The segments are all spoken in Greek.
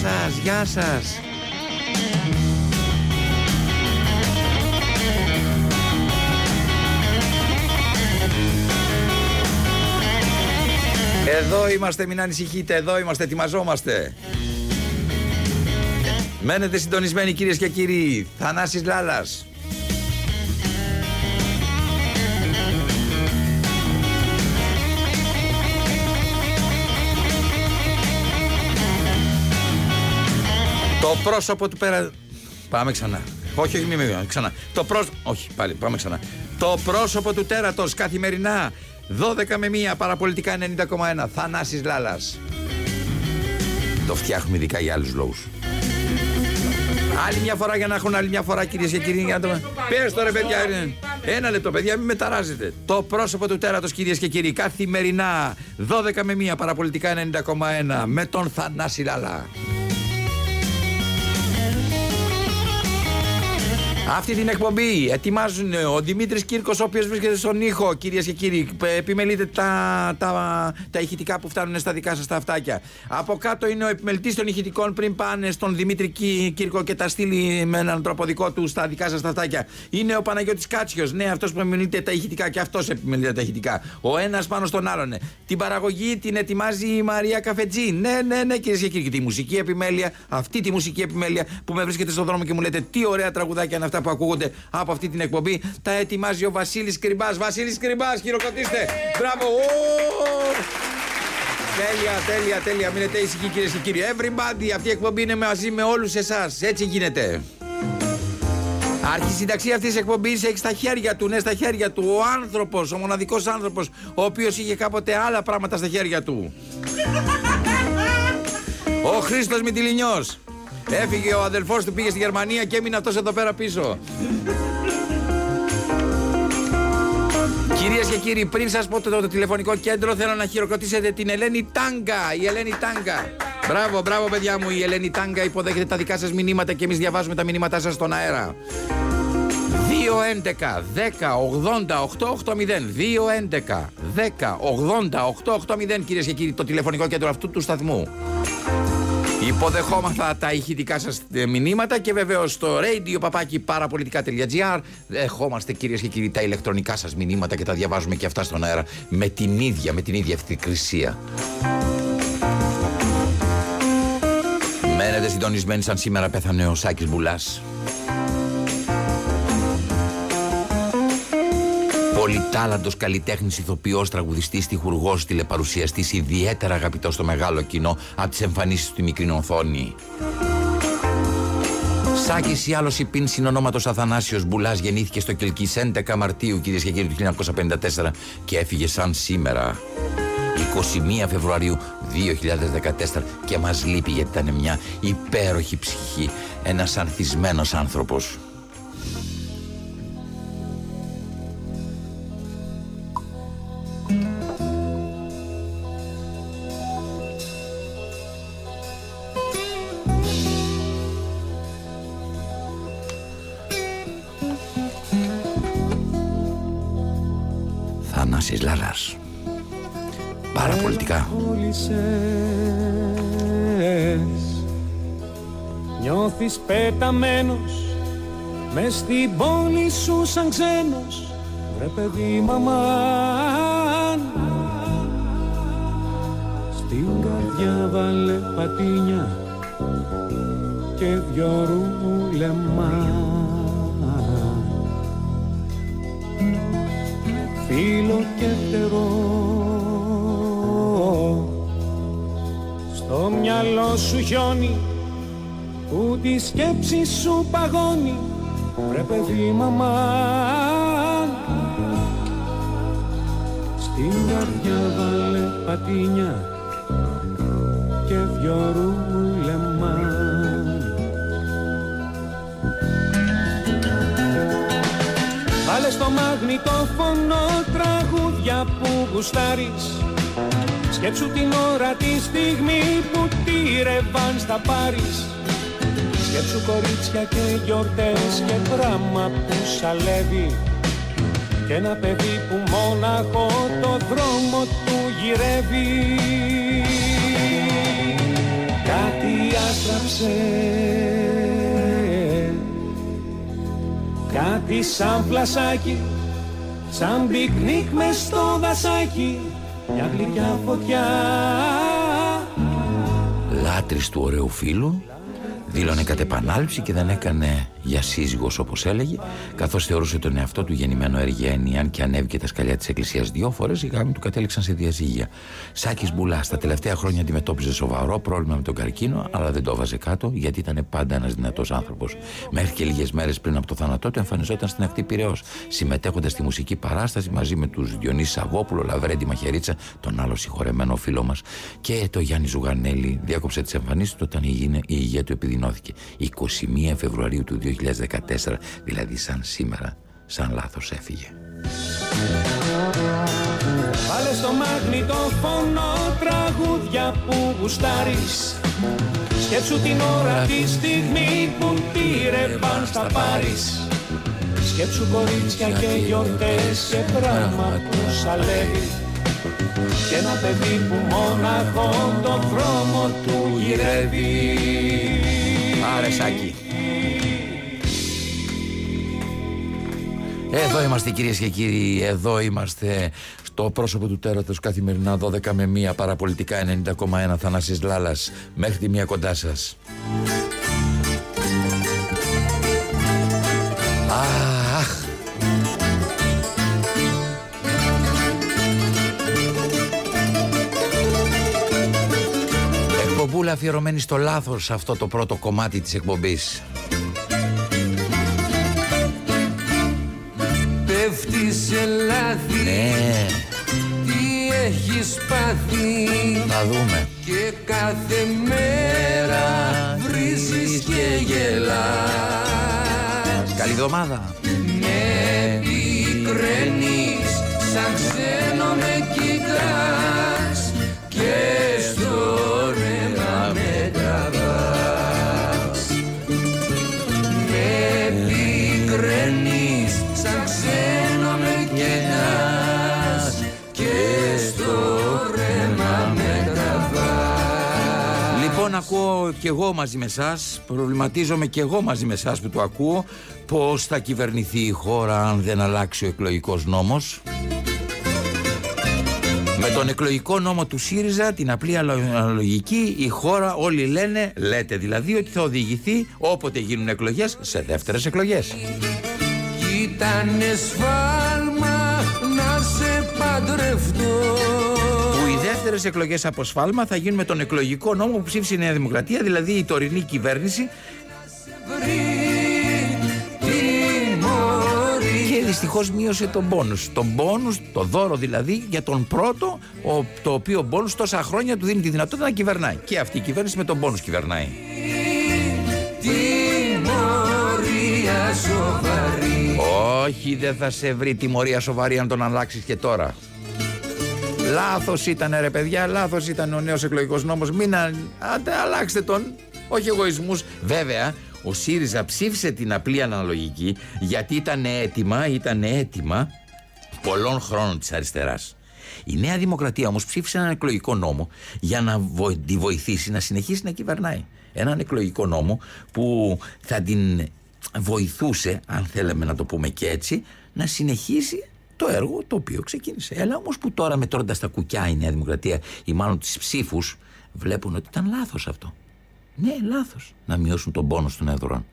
Σας, γεια σας. Εδώ είμαστε, μην ανησυχείτε, εδώ είμαστε, ετοιμαζόμαστε. Μένετε συντονισμένοι κυρίες και κύριοι. Θανάσης Λάλας. Το πρόσωπο του πέρα. Πάμε ξανά. Όχι, όχι, μην με ξανά. Το πρόσωπο. Όχι, πάλι, πάμε ξανά. Το πρόσωπο του τέρατος καθημερινά. 12 με 1 παραπολιτικά 90,1. Θανάσης Λάλας. Το φτιάχνουμε ειδικά για άλλους λόγους. Άλλη μια φορά για να έχουν άλλη μια φορά κυρίες και κύριοι. Για να το... Πες το ρε παιδιά. Ένα λεπτό παιδιά, μην μεταράζετε. Το πρόσωπο του τέρατος κυρίες και κύριοι. Καθημερινά 12 με 1 παραπολιτικά 90,1 με τον Θανάση Λάλα. Αυτή την εκπομπή ετοιμάζουν ο Δημήτρης Κύρκος, ο οποίος βρίσκεται στον ήχο, κυρίες και κύριοι. Επιμελείτε τα, τα, τα ηχητικά που φτάνουν στα δικά σας τα αυτάκια. Από κάτω είναι ο επιμελητής των ηχητικών πριν πάνε στον Δημήτρη Κύρκο και τα στείλει με έναν τρόπο δικό του στα δικά σας τα αυτάκια. Είναι ο Παναγιώτης Κάτσιος. Ναι, αυτός που επιμελείται τα ηχητικά και αυτός επιμελείται τα ηχητικά. Ο ένας πάνω στον άλλον. Την παραγωγή την ετοιμάζει η Μαρία Καφετζή. Ναι, ναι, ναι, κυρίες και κύριοι. Και τη μουσική επιμέλεια, αυτή τη μουσική επιμέλεια που με βρίσκεται στον δρόμο και μου λέτε τι ωραία τραγουδάκια είναι αυτά που ακούγονται από αυτή την εκπομπή. Τα ετοιμάζει ο Βασίλης Κρυμπάς. Βασίλης Κρυμπάς, χειροκροτήστε. Μπράβο. Τέλεια, τέλεια, τέλεια. Μείνετε ήσυχοι κυρίες και κύριοι. Everybody, αυτή η εκπομπή είναι μαζί με όλους εσάς. Έτσι γίνεται. Αρχισυνταξία αυτής της εκπομπής έχει στα χέρια του, ναι, στα χέρια του. Ο άνθρωπος, ο μοναδικός άνθρωπος, ο οποίος είχε κάποτε άλλα πράγματα στα χέρια του. Ο Χρήστος Μητυλινιός Έφυγε ο αδελφός του, πήγε στη Γερμανία και έμεινε αυτός εδώ πέρα πίσω. Κυρίες και κύριοι, πριν σας πω το, το, τηλεφωνικό κέντρο, θέλω να χειροκροτήσετε την Ελένη Τάγκα. Η Ελένη Τάγκα. Μπράβο, μπράβο, παιδιά μου. Η Ελένη Τάγκα υποδέχεται τα δικά σας μηνύματα και εμείς διαβάζουμε τα μηνύματά σας στον αέρα. 2-11 10 80 880 2-11 10 80 880 κυρίες και κύριοι, το τηλεφωνικό κέντρο αυτού του σταθμού. Υποδεχόμαστε τα ηχητικά σας ε, μηνύματα και βεβαίως στο radio παπάκι παραπολιτικά.gr δεχόμαστε κυρίες και κύριοι τα ηλεκτρονικά σας μηνύματα και τα διαβάζουμε και αυτά στον αέρα με την ίδια, με την ίδια ευθυκρισία. Μένετε συντονισμένοι σαν σήμερα πέθανε ο Σάκης Μπουλάς. Πολυτάλαντος καλλιτέχνης, ηθοποιός, τραγουδιστής, τυχουργός, τηλεπαρουσιαστής, ιδιαίτερα αγαπητός στο μεγάλο κοινό από τις εμφανίσεις του μικρή οθόνη. Σάκης ή άλλος υπήν συνονόματος Αθανάσιος Μπουλάς γεννήθηκε στο Κελκής 11 Μαρτίου, κυρίες και κύριοι, του 1954 και έφυγε σαν σήμερα. 21 Φεβρουαρίου 2014 και μας λείπει γιατί ήταν μια υπέροχη ψυχή, ένας ανθισμένος άνθρωπος. Παραπολιτικά Νιώθεις πεταμένος μες στην πόλη σου σαν ξένος. Βρε παιδί μαμάν Στην καρδιά βάλε πατίνια και δυο ρούλεμα. Φίλο και φτερό Το μυαλό σου χιώνει που τη σκέψη σου παγώνει. Βρε παιδί μαμά. Στην καρδιά βάλε πατίνια και δυο ρουλεμάν Βάλε στο μαγνητόφωνο τραγούδια που γουστάρεις. Σκέψου την ώρα τη στιγμή που τη ρεβάν στα πάρεις. Σκέψου κορίτσια και γιορτές και πράγμα που σαλεύει. Και ένα παιδί που μόναχο το δρόμο του γυρεύει. Κάτι άστραψε. Κάτι σαν πλασάκι Σαν πικνίκ μες στο δασάκι Μια γλυκιά φωτιά. Λάτρης του ωραίου φίλου Δήλωνε κατ' επανάληψη και δεν έκανε για σύζυγος όπως έλεγε, καθώς θεωρούσε τον εαυτό του γεννημένο εργένη, αν και ανέβηκε τα σκαλιά της Εκκλησίας δύο φορές, οι γάμοι του κατέληξαν σε διαζύγια. Σάκης Μπουλάς τα τελευταία χρόνια αντιμετώπιζε σοβαρό πρόβλημα με τον καρκίνο, αλλά δεν το 'βαζε κάτω γιατί ήταν πάντα ένας δυνατός άνθρωπος. Μέχρι και λίγες μέρες πριν από το θάνατό του εμφανιζόταν στην ακτή Πυραιός, συμμετέχοντας στη μουσική παράσταση μαζί με τους Διονύσης Σαββόπουλο, Λαβρέντι Μαχαιρίτσα, τον άλλο συγχωρεμένο φίλο μας και το Γιάννη Ζουγανέλη. Διάκοψε τις εμφανίσεις του όταν η υγεία του επιδεινώθηκε. 21 Φεβρουαρίου του 2014, δηλαδή σαν σήμερα, σαν λάθος έφυγε. Βάλε στο μαγνητόφωνο τραγούδια που γουστάρεις. Σκέψου την ώρα τη στιγμή που πήρε στα πάρεις. Σκέψου κορίτσια και γιορτές και πράγμα που σαλεύει και ένα παιδί που μόναχο το δρόμο του γυρεύει Άρε Σάκη Εδώ είμαστε κυρίες και κύριοι, εδώ είμαστε στο πρόσωπο του τέρατος καθημερινά 12 με 1 παραπολιτικά 90,1 Θανάσης Λάλας μέχρι τη μία κοντά σας. Αχ! Εκπομπούλα αφιερωμένη στο λάθος αυτό το πρώτο κομμάτι της εκπομπής. πέφτεις σε λάθη Ναι, Τι έχεις πάθει θα δούμε. Και κάθε μέρα βρίζεις και γελάς Καλή εβδομάδα. Με πικραίνεις σαν ακούω κι εγώ μαζί με εσάς, προβληματίζομαι κι εγώ μαζί με εσάς που το ακούω, πώς θα κυβερνηθεί η χώρα αν δεν αλλάξει ο εκλογικός νόμος. Με τον εκλογικό νόμο του ΣΥΡΙΖΑ, την απλή αναλογική, η χώρα όλοι λένε, λέτε δηλαδή, ότι θα οδηγηθεί όποτε γίνουν εκλογές σε δεύτερες εκλογές. Ήτανε σφάλμα να σε παντρευτώ Που οι δεύτερε εκλογές από σφάλμα θα γίνουν με τον εκλογικό νόμο που ψήφισε η Νέα Δημοκρατία, δηλαδή η τωρινή κυβέρνηση. Και δυστυχώς μείωσε τον πόνους. Τον πόνους, το δώρο δηλαδή για τον πρώτο, ο, το οποίο πόνους τόσα χρόνια του δίνει τη δυνατότητα να κυβερνάει. Και αυτή η κυβέρνηση με τον πόνους κυβερνάει. Τιμωρία σοβαρή Όχι, δεν θα σε βρει τιμωρία σοβαρή αν τον αλλάξεις και τώρα. Λάθος ήταν ρε παιδιά, λάθος ήταν ο νέος εκλογικός νόμος. Μην α... άντε, αλλάξτε τον. Όχι εγωισμούς. Βέβαια, ο ΣΥΡΙΖΑ ψήφισε την απλή αναλογική γιατί ήταν έτοιμα, ήταν έτοιμα πολλών χρόνων της αριστεράς. Η Νέα Δημοκρατία όμως ψήφισε έναν εκλογικό νόμο για να βο... τη βοηθήσει να συνεχίσει να κυβερνάει. Έναν εκλογικό νόμο που θα την βοηθούσε, αν θέλαμε να το πούμε και έτσι, να συνεχίσει το έργο το οποίο ξεκίνησε. Έλα όμως που τώρα μετρώντα τα κουκιά η Νέα Δημοκρατία ή μάλλον τις ψήφους, βλέπουν ότι ήταν λάθος αυτό. Ναι, λάθος να μειώσουν τον πόνο των εδρών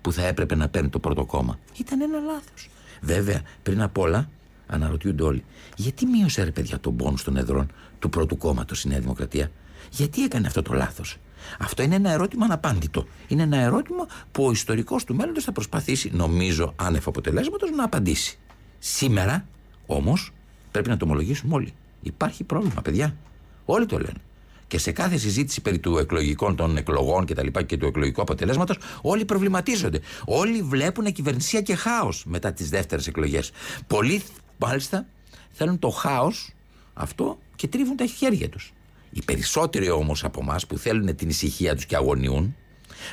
που θα έπρεπε να παίρνει το πρώτο κόμμα. Ήταν ένα λάθος. Βέβαια, πριν απ' όλα, αναρωτιούνται όλοι, γιατί μείωσε ρε παιδιά τον πόνο των εδρών του πρώτου κόμματος η Νέα Δημοκρατία; Γιατί έκανε αυτό το λάθος; Αυτό είναι ένα ερώτημα αναπάντητο. Είναι ένα ερώτημα που ο ιστορικός του μέλλοντος θα προσπαθήσει, νομίζω, άνευ αποτελέσματος, να απαντήσει. Σήμερα, όμως, πρέπει να το ομολογήσουμε όλοι. Υπάρχει πρόβλημα, παιδιά. Όλοι το λένε. Και σε κάθε συζήτηση περί του εκλογικών των εκλογών και τα λοιπά και του εκλογικού αποτελέσματος, όλοι προβληματίζονται. Όλοι βλέπουν κυβερνησία και χάος μετά τις δεύτερες εκλογές. Πολλοί, μάλιστα, θέλουν το χάος αυτό και τρίβουν τα χέρια τους. Οι περισσότεροι όμως από εμάς που θέλουν την ησυχία τους και αγωνιούν,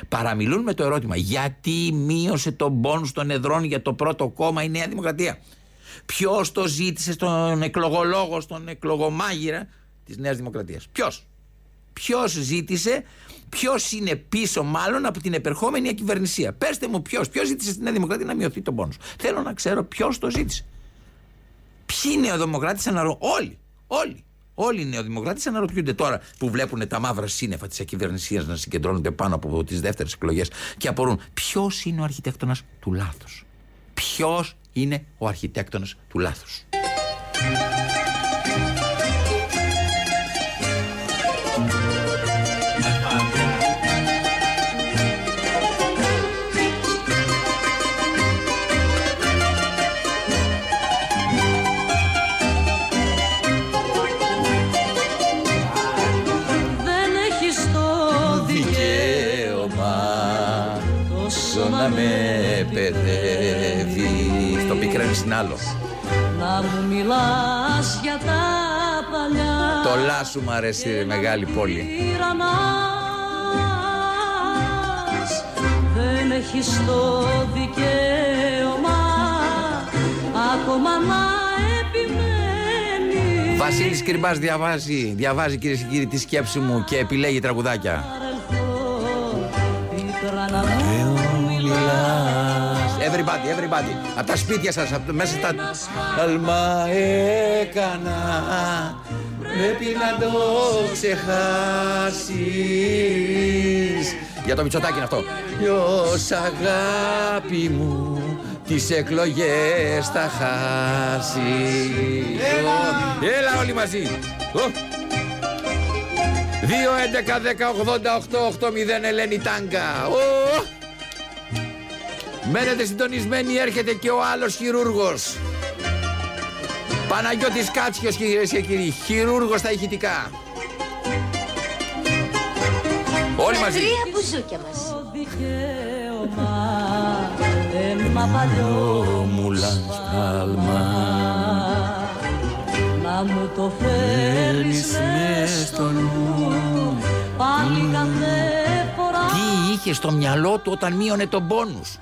παραμιλούν με το ερώτημα γιατί μείωσε τον πόνο των εδρών για το πρώτο κόμμα η Νέα Δημοκρατία; Ποιος το ζήτησε στον εκλογολόγο, στον εκλογομάγειρα της Νέας Δημοκρατίας. Ποιος. Ποιος ζήτησε, ποιος είναι πίσω μάλλον από την επερχόμενη κυβερνησία. Πετε μου ποιος. Ποιος ζήτησε στην Νέα Δημοκρατία να μειωθεί τον πόνο. Θέλω να ξέρω ποιος το ζήτησε. Ποιοι νεοδημοκράτες αναρωτιούνται. Όλοι. Όλοι. Όλοι οι νεοδημοκράτες αναρωτιούνται τώρα που βλέπουν τα μαύρα σύννεφα της ακυβερνησίας να συγκεντρώνονται πάνω από τις δεύτερες εκλογές και απορούν ποιος είναι ο αρχιτέκτονας του λάθου. Ποιος είναι ο αρχιτέκτονα του λάθους. Άλλο. να μου μιλάς για τα παλιά Το λάσου μου αρέσει ρε, μεγάλη πόλη. πείρα μας. Δεν έχεις το δικαίωμα ακόμα να επιμένεις Βασίλης Κρυμπάς διαβάζει, διαβάζει κυρίε και κύριοι τη σκέψη μου και επιλέγει τραγουδάκια. Everybody, everybody. Από τα σπίτια σας, από το- μέσα στα... Αλμα έκανα, πρέπει να το ξεχάσεις. Για το Μητσοτάκι είναι αυτό. Ποιος αγάπη μου, τις εκλογές θα χάσεις. Έλα όλοι μαζί. Ω. 2, 11, 10, 88, 8, 0, Ελένη Τάγκα. Ω. Μένετε συντονισμένοι, έρχεται και ο άλλος χειρούργος. Παναγιώτης Κάτσιος κυρίες και κύριοι, χειρούργος στα ηχητικά. Όλοι μαζί. Τρία μπουζούκια μας. το δικαίωμα ένα παλιό μου λαστάλμα να μου το φέρνεις μες στο νου πάλι κάθε φορά Τι είχε στο μυαλό του όταν μείωνε τον πόνους;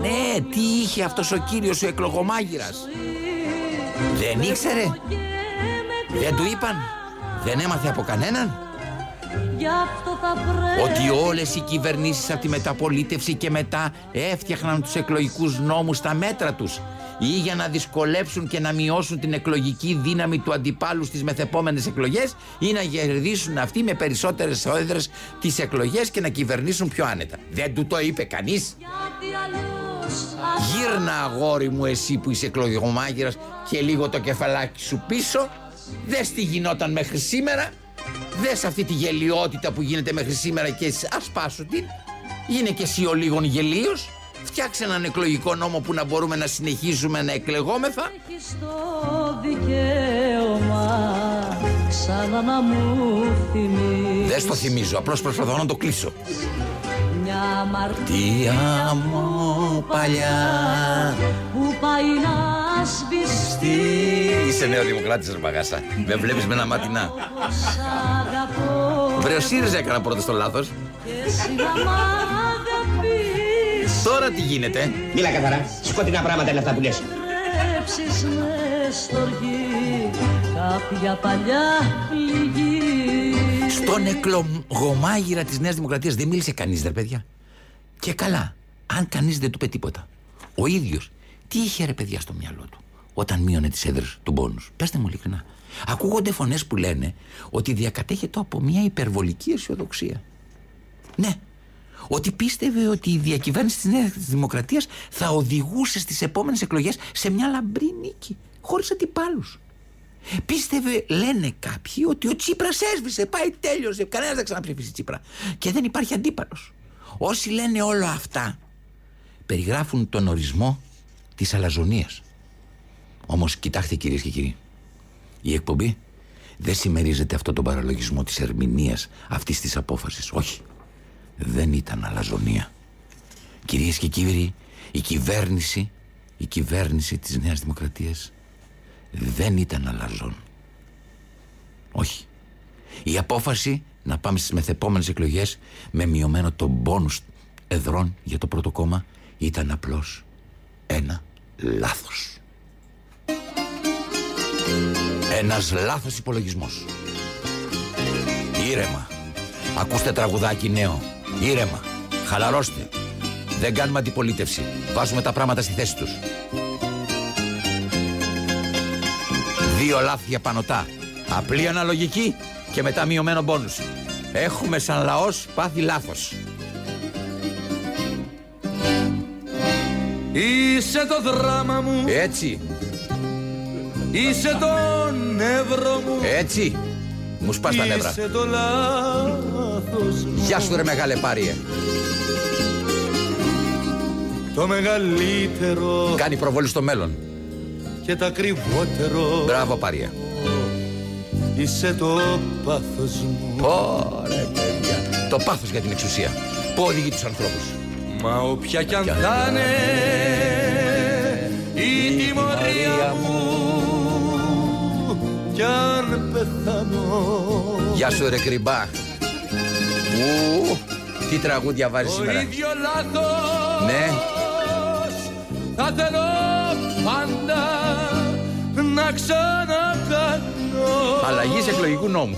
Ναι, τι είχε αυτός ο κύριος ο εκλογομάγειρας; Δεν ήξερε, και με δεν του είπαν, δεν έμαθε από κανέναν; γι' αυτό θα πρέπει Ότι όλες οι κυβερνήσεις από τη μεταπολίτευση και μετά έφτιαχναν τους εκλογικούς νόμους στα μέτρα τους ή για να δυσκολέψουν και να μειώσουν την εκλογική δύναμη του αντιπάλου στις μεθεπόμενες εκλογές ή να κερδίσουν αυτοί με περισσότερες έδρες τις εκλογές και να κυβερνήσουν πιο άνετα. Δεν του το είπε κανείς. γιατί αλλιώς Γύρνα αγόρι μου εσύ που είσαι εκλογικομάγειρας και λίγο το κεφαλάκι σου πίσω. Δες τι γινόταν μέχρι σήμερα. Δες αυτή τη γελιότητα που γίνεται μέχρι σήμερα και ασπάσου την. Γίνε και εσύ ο λίγον γελίος. Φτιάξε έναν εκλογικό νόμο που να μπορούμε να συνεχίσουμε να εκλεγόμεθα. έχεις το δικαίωμα ξανά να μου θυμίσεις. Δεν στο θυμίζω, απλώς προσπαθώ να το κλείσω. μια Τι αμαρτία άμμο παλιά που πάει να σβηστεί. Τι είσαι νεοδημοκράτης ρε μαγάσα. Με βλέπεις με ένα ματινά Σ' αγαπώ. Βρε ο ΣΥΡΙΖΑ έκανα πρώτα στο λάθος. Και εσύ να μ' αγαπείς Τώρα τι γίνεται; Μίλα καθαρά. Σκοτεινά πράγματα είναι αυτά που λες. Τρέψεις μες στοργή κάποια παλιά πληγή Στον εκλογομάγειρα της Νέας Δημοκρατίας δεν μίλησε κανείς ρε παιδιά Και καλά Αν κανείς δεν του είπε τίποτα Ο ίδιος τι είχε ρε παιδιά στο μυαλό του Όταν μείωνε τις έδρες του πόνους Πεςτε μου ειλικρινά Ακούγονται φωνές που λένε Ότι διακατέχεται από μια υπερβολική αισιοδοξία Ναι ότι πίστευε ότι η διακυβέρνηση της Νέας Δημοκρατίας θα οδηγούσε στις επόμενες εκλογές σε μια λαμπρή νίκη, χωρίς αντιπάλους. Πίστευε, λένε κάποιοι, ότι ο Τσίπρας έσβησε, πάει τέλειωσε, κανένας δεν ξαναψηφίσει Τσίπρα. Και δεν υπάρχει αντίπαλος. Όσοι λένε όλα αυτά, περιγράφουν τον ορισμό της αλαζονίας. Όμως κοιτάξτε κυρίες και κύριοι, η εκπομπή δεν συμμερίζεται αυτό τον παραλογισμό της ερμηνείας αυτής της απόφασης. Όχι. Δεν ήταν αλαζονία. Κυρίες και κύριοι, η κυβέρνηση, η κυβέρνηση της Νέας Δημοκρατίας δεν ήταν αλαζόν. Όχι. Η απόφαση να πάμε στις μεθεπόμενες εκλογές με μειωμένο τον πόνους εδρών για το πρώτο κόμμα ήταν απλώς ένα λάθος. Ένας λάθος υπολογισμός. Ήρεμα. Ακούστε τραγουδάκι νέο. Ήρεμα. Χαλαρώστε. Δεν κάνουμε αντιπολίτευση. Βάζουμε τα πράγματα στη θέση τους. Δύο λάθη πανωτά. Απλή αναλογική και μετά μειωμένο μπόνους. Έχουμε σαν λαός πάθει λάθος. Είσαι το δράμα μου, Έτσι, είσαι το νεύρο μου έτσι. Μου σπάς τα νεύρα. Είσαι το λάθος μου Γεια σου ρε μεγάλε πάριε. Το μεγαλύτερο Κάνει προβολή στο μέλλον. και τα ακριβότερο Μπράβο πάριε. Είσαι το πάθος μου Ωραία παιδιά. Το πάθος για την εξουσία. Πού οδηγεί τους ανθρώπους. Μα όποια κι αν Κι αν θα είναι η τιμωρία μου κι αν πεθάνω Γεια σου ρε κρυμπά. Ου, τι τραγούδια βάζεις το σήμερα. ίδιο λάθος Ναι. θα θέλω πάντα να ξανακάνω Αλλαγή εκλογικού νόμου.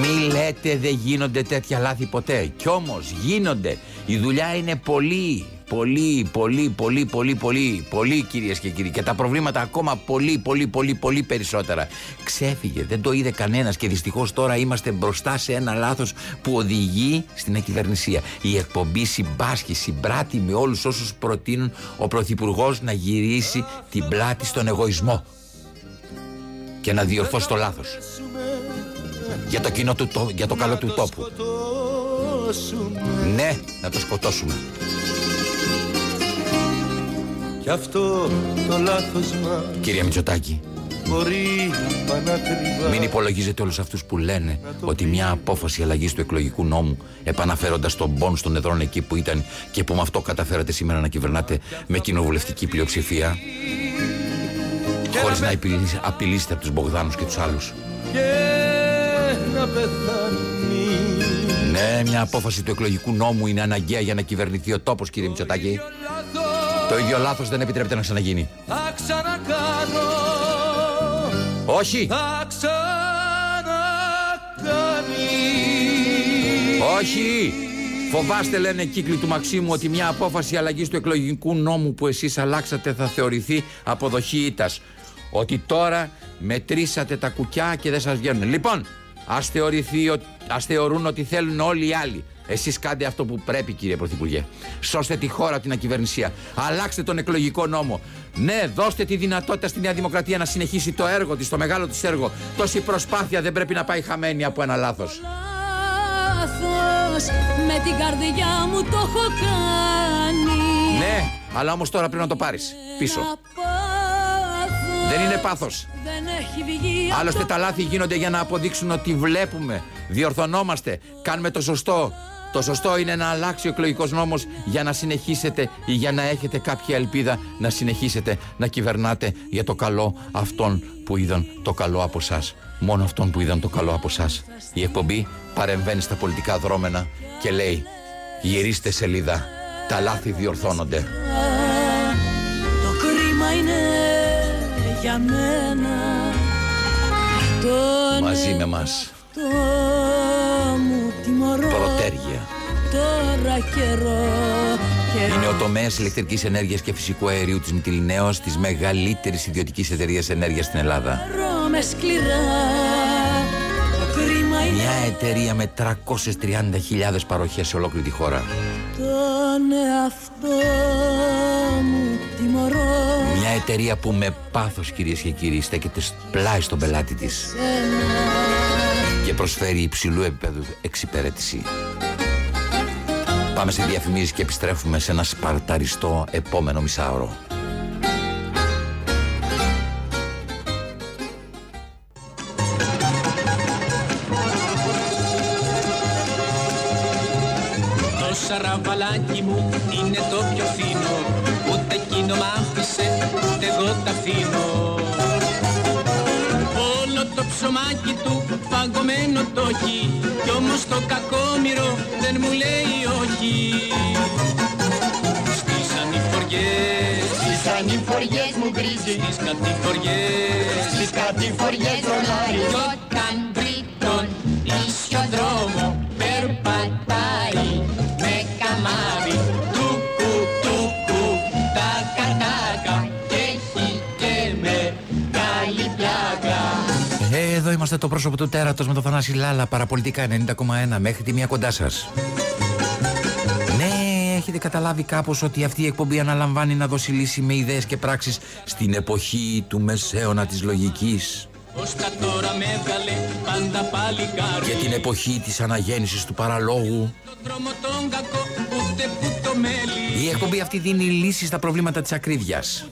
Μη λέτε δεν γίνονται τέτοια λάθη ποτέ. Κι όμως γίνονται. Η δουλειά είναι πολύ, πολύ, πολύ, πολύ, πολύ, πολύ, πολύ κυρίες και κύριοι. Και τα προβλήματα ακόμα πολύ, πολύ, πολύ, πολύ περισσότερα. Ξέφυγε, δεν το είδε κανένας και δυστυχώς τώρα είμαστε μπροστά σε ένα λάθος που οδηγεί στην εκυβερνησία. Η εκπομπή συμπάσχει, συμπράττει με όλους όσους προτείνουν ο Πρωθυπουργός να γυρίσει την πλάτη στον εγωισμό και να διορθώσει το λάθος για το, κοινό του, το- για το καλό του τόπου. σκοτώσουμε Ναι, να το σκοτώσουμε. Κι αυτό το λάθος μας Κύριε Μητσοτάκη, μπορεί πανακριβά μην υπολογίζετε όλους αυτούς που λένε ότι μια απόφαση αλλαγής του εκλογικού νόμου επαναφέροντας τον πόν των εδρών εκεί που ήταν και που με αυτό καταφέρατε σήμερα να κυβερνάτε με κοινοβουλευτική πλειοψηφία χωρίς να απειλεί- απειλήσετε από τους Μπογδάνους και τους άλλους. και να πεθάνει Ναι, μια απόφαση του εκλογικού νόμου είναι αναγκαία για να κυβερνηθεί ο τόπος κύριε Μητσοτάκη. Λάθος Το ίδιο λάθος δεν επιτρέπεται να ξαναγίνει. θα ξανακάνω Όχι! θα ξανακάνει Όχι! Φοβάστε, λένε κύκλοι του Μαξίμου, ότι μια απόφαση αλλαγής του εκλογικού νόμου που εσείς αλλάξατε θα θεωρηθεί αποδοχή ήττας. Ότι τώρα μετρήσατε τα κουκιά και δεν σας βγαίνουν. Λοιπόν, ας ας θεωρούν ότι θέλουν όλοι οι άλλοι. Εσείς κάντε αυτό που πρέπει, κύριε Πρωθυπουργέ. Σώστε τη χώρα από την ακυβερνησία. Αλλάξτε τον εκλογικό νόμο. Ναι, δώστε τη δυνατότητα στη Νέα Δημοκρατία να συνεχίσει το έργο της, το μεγάλο της έργο. Τόση προσπάθεια δεν πρέπει να πάει χαμένη από ένα λάθος. λάθος Με την καρδιά μου το έχω κάνει Ναι, αλλά όμως τώρα πρέπει να το πάρεις πίσω. Ένα πάθος Δεν είναι πάθος. Δεν έχει βγει Άλλωστε από τα λάθη γίνονται για να αποδείξουν ότι βλέπουμε, διορθωνόμαστε, κάνουμε το σωστό. Το σωστό είναι να αλλάξει ο εκλογικός νόμος για να συνεχίσετε ή για να έχετε κάποια ελπίδα να συνεχίσετε να κυβερνάτε για το καλό αυτών που είδαν το καλό από εσά. Μόνο αυτών που είδαν το καλό από εσά. Η εκπομπή παρεμβαίνει στα πολιτικά δρόμενα και λέει γυρίστε σελίδα, τα λάθη διορθώνονται. Το κρίμα είναι για μένα Τον Μαζί με μας εαυτό μου τιμωρώ προτέργεια. Τώρα καιρό καιρό Είναι ο τομέας ηλεκτρικής ενέργειας και φυσικού αερίου της Μητυλινέως, της μεγαλύτερης ιδιωτικής εταιρείας ενέργειας στην Ελλάδα. με σκληρά Το κρίμα είναι Μια εταιρεία με 330.000 παροχές σε ολόκληρη τη χώρα. τον εαυτό μου τιμωρώ Μια εταιρεία που με πάθος, κυρίες και κύριοι, στέκεται πλάι στον πελάτη της και προσφέρει υψηλού επίπεδου εξυπηρέτηση. Πάμε σε διαφημίσεις και επιστρέφουμε σε ένα σπαρταριστό επόμενο μισάωρο. Το σαραβαλάκι μου είναι το πιο φίνο Ούτε εκείνο μ' άφησε, ούτε εγώ τα αφήνω Όλο το ψωμάκι του παγωμένο το έχει Κι όμως το κακόμοιρο δεν μου λέει όχι. Στις ανηφοριές, Στις ανηφοριές μου γκρίζει. στις κατηφοριές Στις κατηφοριές ρολάρι Κι όταν Ε, Εδώ είμαστε το πρόσωπο του τέρατος με το Θανάση Λάλα, παραπολιτικά 90,1 μέχρι τη μία κοντά σας. Ναι, έχετε καταλάβει κάπως ότι αυτή η εκπομπή αναλαμβάνει να δώσει λύση με ιδέες και πράξεις στην εποχή του μεσαίωνα της λογικής. Ως τα τώρα με έβγαλε πάντα πάλι Για την εποχή της αναγέννησης του παραλόγου. Το δρόμο τον κακό ούτε που το μέλι Η εκπομπή αυτή δίνει λύσεις στα προβλήματα της ακρίβειας.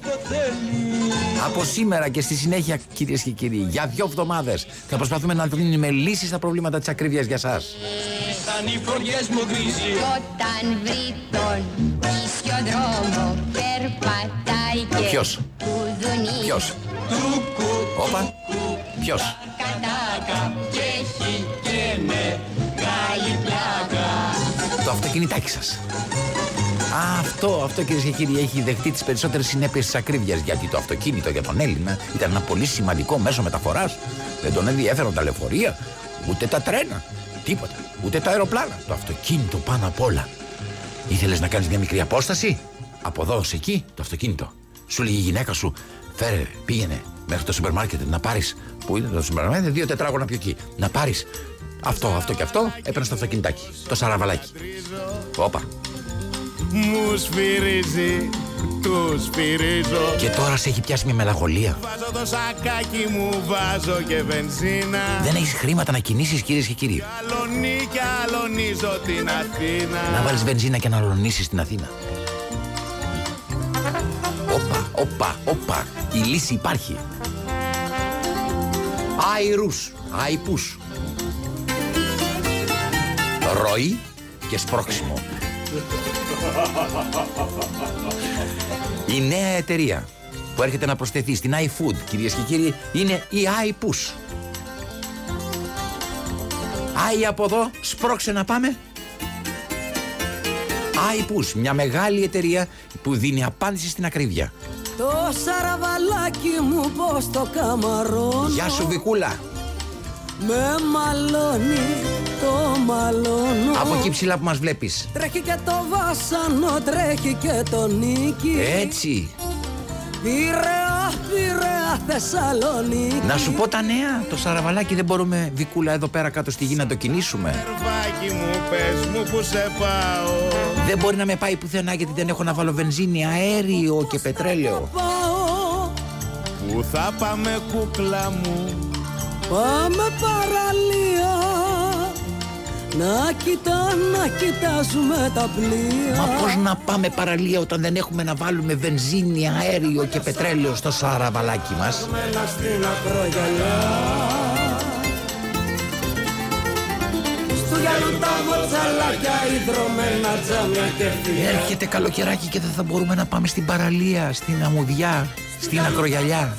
Από σήμερα και στη συνέχεια, κυρίες και κύριοι, για δύο εβδομάδες θα προσπαθούμε να δίνουμε λύσεις στα προβλήματα της ακρίβειας για σας. Στις ανηφοριές μου γκρίζει Όταν βρει τον ίσιο δρόμο περπατάει και Ποιος; κουδουνί Ποιος; τούκου Όπα. Ποιος; κατάκα και έχει και μεγάλη πλάκα Το αυτοκινητάκι σας. Α, αυτό, αυτό κυρίες και κύριοι έχει δεχτεί τις περισσότερες συνέπειες της ακρίβειας. Γιατί το αυτοκίνητο για τον Έλληνα ήταν ένα πολύ σημαντικό μέσο μεταφοράς. Δεν τον ενδιαφέρον τα λεωφορεία, ούτε τα τρένα, τίποτα. Ούτε τα αεροπλάνα. Το αυτοκίνητο πάνω απ' όλα. Ήθελες να κάνεις μια μικρή απόσταση; Από εδώ ως εκεί, το αυτοκίνητο. Σου λέγει η γυναίκα σου, φέρε, πήγαινε μέχρι το σούπερ μάρκετ να πάρεις. Πού είναι το σούπερ μάρκετ, δύο τετράγωνα πιο εκεί. Να πάρεις αυτό, αυτό και αυτό, έπαιρνες το αυτοκινητάκι. Το σαραβαλάκι. Όπα. Μου σφυρίζει, του σφυρίζω Και τώρα σε έχει πιάσει μια μελαγχολία. Βάζω το σακάκι μου, βάζω και βενζίνα Δεν έχεις χρήματα να κινήσεις, κυρίες και κύριοι. Αλωνί και αλωνίζω την Αθήνα Να βάλεις βενζίνα και να αλωνίσεις στην Αθήνα. Όπα, όπα, όπα. Η λύση υπάρχει. Άιρους, άιπους. Ροή και σπρώξιμο. Η νέα εταιρεία που έρχεται να προσθεθεί στην iFood, κυρίες και κύριοι, είναι η iPush. Άι από εδώ, σπρώξε να πάμε. iPush, μια μεγάλη εταιρεία που δίνει απάντηση στην ακρίβεια. Το σαραβαλάκι μου πως το καμαρώνω Γεια σου Βικούλα. Με μαλώνει, το μαλώνω Από εκεί ψηλά που μας βλέπεις. Τρέχει και το βάσανο, τρέχει και το νίκη Έτσι. Πειραιά, Πειραιά, Θεσσαλονίκη Να σου πω τα νέα. Το σαραβαλάκι δεν μπορούμε, Βικούλα, εδώ πέρα κάτω στη γη να το κινήσουμε. Ερβάκι μου, πες μου που σε πάω Δεν μπορεί να με πάει πουθενά γιατί δεν έχω να βάλω βενζίνη, αέριο και πετρέλαιο. Πάω, Πού θα πάμε κούκλα μου πάμε παραλία Να κοιτά, να κοιτάζουμε τα πλοία Μα πώς να πάμε παραλία όταν δεν έχουμε να βάλουμε βενζίνη, αέριο και πετρέλαιο στο σαραβαλάκι μας; Μένα στην ακρογιαλιά Στου γυαλού τα μοτσαλάκια Ιδρωμένα τζάμια και φιλιά Έρχεται καλοκαιράκι και δεν θα μπορούμε να πάμε στην παραλία, στην αμμουδιά, στην ακρογιαλιά.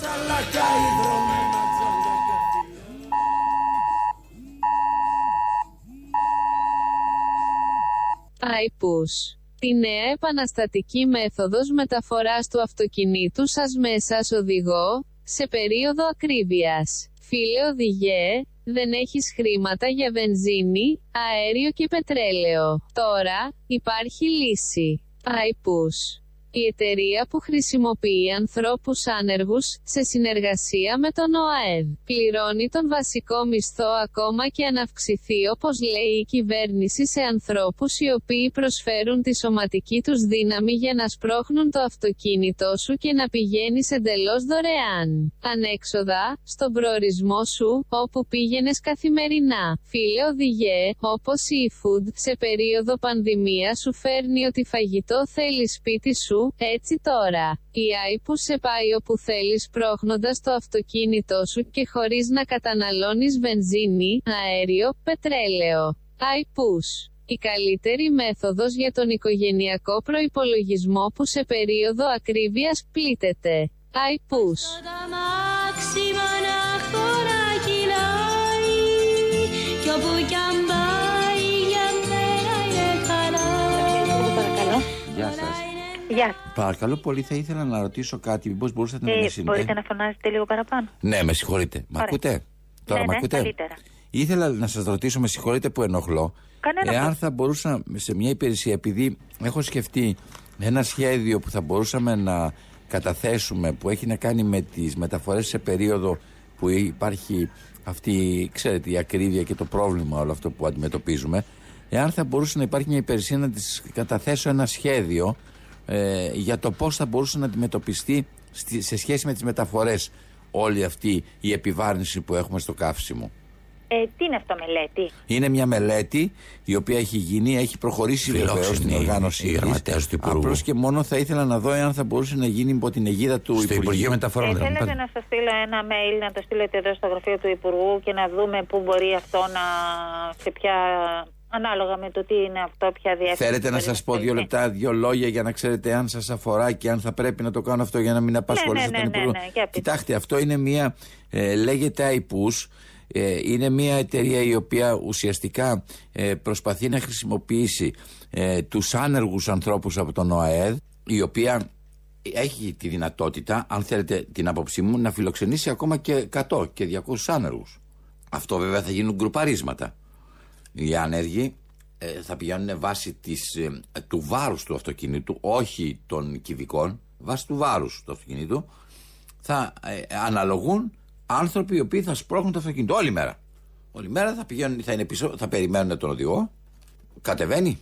iPush. Τη νέα επαναστατική μέθοδος μεταφοράς του αυτοκινήτου σας μέσα ως οδηγό, σε περίοδο ακρίβειας. Φίλε οδηγέ, δεν έχεις χρήματα για βενζίνη, αέριο και πετρέλαιο. Τώρα, υπάρχει λύση. iPush. Η εταιρεία που χρησιμοποιεί ανθρώπους άνεργους σε συνεργασία με τον ΟΑΕΔ πληρώνει τον βασικό μισθό ακόμα και αν αυξηθεί όπως λέει η κυβέρνηση σε ανθρώπους οι οποίοι προσφέρουν τη σωματική τους δύναμη για να σπρώχνουν το αυτοκίνητό σου και να πηγαίνεις εντελώς δωρεάν. Ανέξοδα, στον προορισμό σου, όπου πήγαινες καθημερινά. Φίλε οδηγέ, όπως η e-food, σε περίοδο πανδημίας σου φέρνει ότι φαγητό θέλεις σπίτι σου, έτσι τώρα. Η AI που σε πάει όπου θέλεις πρόχνοντας το αυτοκίνητό σου και χωρίς να καταναλώνεις βενζίνη, αέριο, πετρέλαιο. iPush. Η καλύτερη μέθοδος για τον οικογενειακό προϋπολογισμό που σε περίοδο ακρίβειας πλήττεται. ΑΙΠΟΥΣ. Τα μάξι μονάχο να κυλάει κι όπου κι αν Γεια σας. Παρακαλώ πολύ, θα ήθελα να ρωτήσω κάτι. Μήπως μπορούσατε να με Ε, συνδέσετε. μπορείτε να φωνάζετε λίγο παραπάνω. Ναι, με συγχωρείτε. Μ' Ωραία. ακούτε; Τώρα ναι, μ' ναι, ακούτε; καλύτερα. Ήθελα να σας ρωτήσω, με συγχωρείτε που ενοχλώ. Κανένα εάν πρόβλημα. θα μπορούσα σε μια υπηρεσία, επειδή έχω σκεφτεί ένα σχέδιο που θα μπορούσαμε να καταθέσουμε που έχει να κάνει με τις μεταφορές σε περίοδο που υπάρχει αυτή, ξέρετε, η ακρίβεια και το πρόβλημα όλο αυτό που αντιμετωπίζουμε. Εάν θα μπορούσε να υπάρχει μια υπηρεσία να της καταθέσω ένα σχέδιο ε, για το πώς θα μπορούσε να αντιμετωπιστεί στη- σε σχέση με τις μεταφορές όλη αυτή η επιβάρυνση που έχουμε στο καύσιμο. Ε, τι είναι αυτό μελέτη; Είναι μια μελέτη η οποία έχει γίνει, έχει προχωρήσει Φιλόξενη βεβαίως στην η- οργάνωση. η γραμματέας του Υπουργού. Απλώς και μόνο θα ήθελα να δω εάν θα μπορούσε να γίνει υπό την αιγίδα του Στο Υπουργείου. Υπουργείο Μεταφορών. Ε, δεν θέλετε πάμε. να σας στείλω ένα mail, να το στείλετε εδώ στο γραφείο του Υπουργού και να δούμε πού μπορεί αυτό να... σε ποια... ανάλογα με το τι είναι αυτό, ποια διεύθυνση. Θέλετε να μπορεί σας πω δύο στείλει. λεπτά, δύο λόγια για να ξέρετε αν σας αφορά και αν θα πρέπει να το κάνω αυτό για να μην απασχολήσω ναι, τον ναι, Υπουργό. ναι, για πείτε. Κοιτάξτε, αυτό είναι μια. Ε, λέγεται IPUS. Ε, είναι μια εταιρεία η οποία ουσιαστικά ε, προσπαθεί να χρησιμοποιήσει ε, τους άνεργους ανθρώπους από τον ΟΑΕΔ η οποία έχει τη δυνατότητα, αν θέλετε την άποψή μου, να φιλοξενήσει ακόμα και 100 και 200 άνεργους. Αυτό βέβαια θα γίνουν γκρουπαρίσματα. Οι άνεργοι ε, θα πηγαίνουν βάσει της, ε, του βάρους του αυτοκινήτου, όχι των κυβικών, βάσει του βάρους του αυτοκινήτου, θα ε, αναλογούν άνθρωποι οι οποίοι θα σπρώχνουν το αυτοκίνητο όλη μέρα. Όλη μέρα θα πηγαίνουν, θα είναι πίσω, θα περιμένουν τον οδηγό, κατεβαίνει,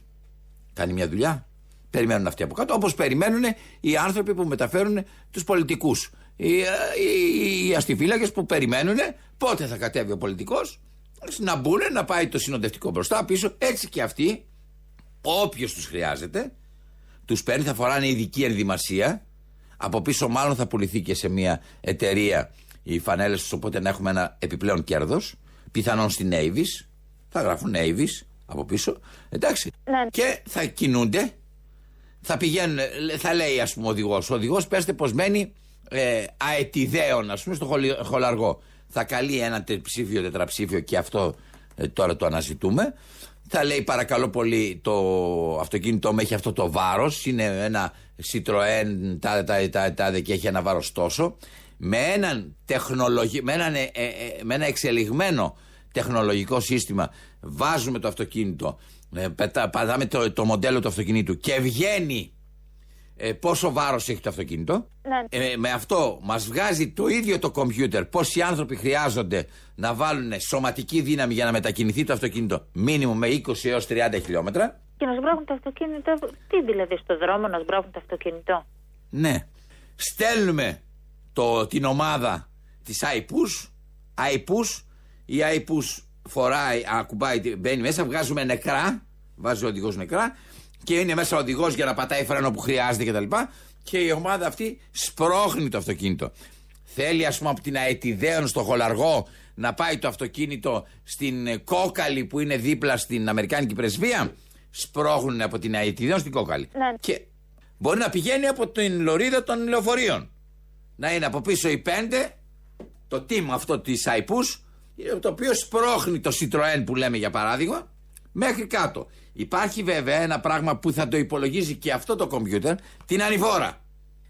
κάνει μια δουλειά. Περιμένουν αυτοί από κάτω, όπως περιμένουν οι άνθρωποι που μεταφέρουν τους πολιτικούς. Οι, ε, οι, οι αστιφύλακες που περιμένουν πότε θα κατέβει ο πολιτικός να μπουν, να πάει το συνοδευτικό μπροστά, πίσω. Έτσι και αυτοί, όποιος τους χρειάζεται, τους παίρνει, θα φοράνε ειδική ενδυμασία. Από πίσω, μάλλον θα πουληθεί και σε μια εταιρεία οι φανέλες τους, οπότε να έχουμε ένα επιπλέον κέρδος. Πιθανόν στην Avis. Θα γράφουν Avis από πίσω. Εντάξει. Ναι. Και θα κινούνται. Θα πηγαίνουν, θα λέει ας πούμε ο οδηγός. Ο οδηγός πέστε πως μένει ε, αετιδέων, ας πούμε, στο χολι- χολαργό. Θα καλεί ένα τριψήφιο, τετραψήφιο και αυτό ε, τώρα το αναζητούμε. Θα λέει παρακαλώ πολύ το αυτοκίνητό μου έχει αυτό το βάρος Είναι ένα Citroën τάδε τάδε τάδε τάδε και έχει ένα βάρος τόσο Με έναν, τεχνολογι... με έναν, ε, ε, ε, με ένα εξελιγμένο τεχνολογικό σύστημα Βάζουμε το αυτοκίνητο ε, πετά, Πατάμε το, το μοντέλο του αυτοκινήτου Και βγαίνει ε, πόσο βάρος έχει το αυτοκίνητο Ναι. ε, με αυτό μας βγάζει το ίδιο το κομπιούτερ πόσοι άνθρωποι χρειάζονται να βάλουν σωματική δύναμη για να μετακινηθεί το αυτοκίνητο; Μήνυμο με 20 έως 30 χιλιόμετρα. Και να σμπρώχνουν το αυτοκίνητο. Τι δηλαδή στο δρόμο να σμπρώχνουν το αυτοκίνητο; Ναι. Στέλνουμε το, την ομάδα της IPUS. IPUS. Η IPUS φοράει, ακουμπάει, μπαίνει μέσα, βγάζουμε νεκρά. Βάζει ο οδηγός νεκρά. Και είναι μέσα ο οδηγός για να πατάει φρένο που χρειάζεται κτλ. Και, και η ομάδα αυτή σπρώχνει το αυτοκίνητο. Θέλει, ας πούμε, από την Αετιδέων στο Χολαργό να πάει το αυτοκίνητο στην ε, Κόκαλη που είναι δίπλα στην Αμερικάνικη πρεσβεία. Σπρώχνουν από την Αετιδέων στην Κόκαλη. Ναι. Και μπορεί να πηγαίνει από την λωρίδα των λεωφορείων. Να είναι από πίσω οι πέντε, το team αυτό της ΑΙΠΟΥΣ, το οποίο σπρώχνει το Citroën που λέμε για παράδειγμα, μέχρι κάτω. Υπάρχει βέβαια ένα πράγμα που θα το υπολογίζει και αυτό το κομπιούτερ, την ανηφόρα.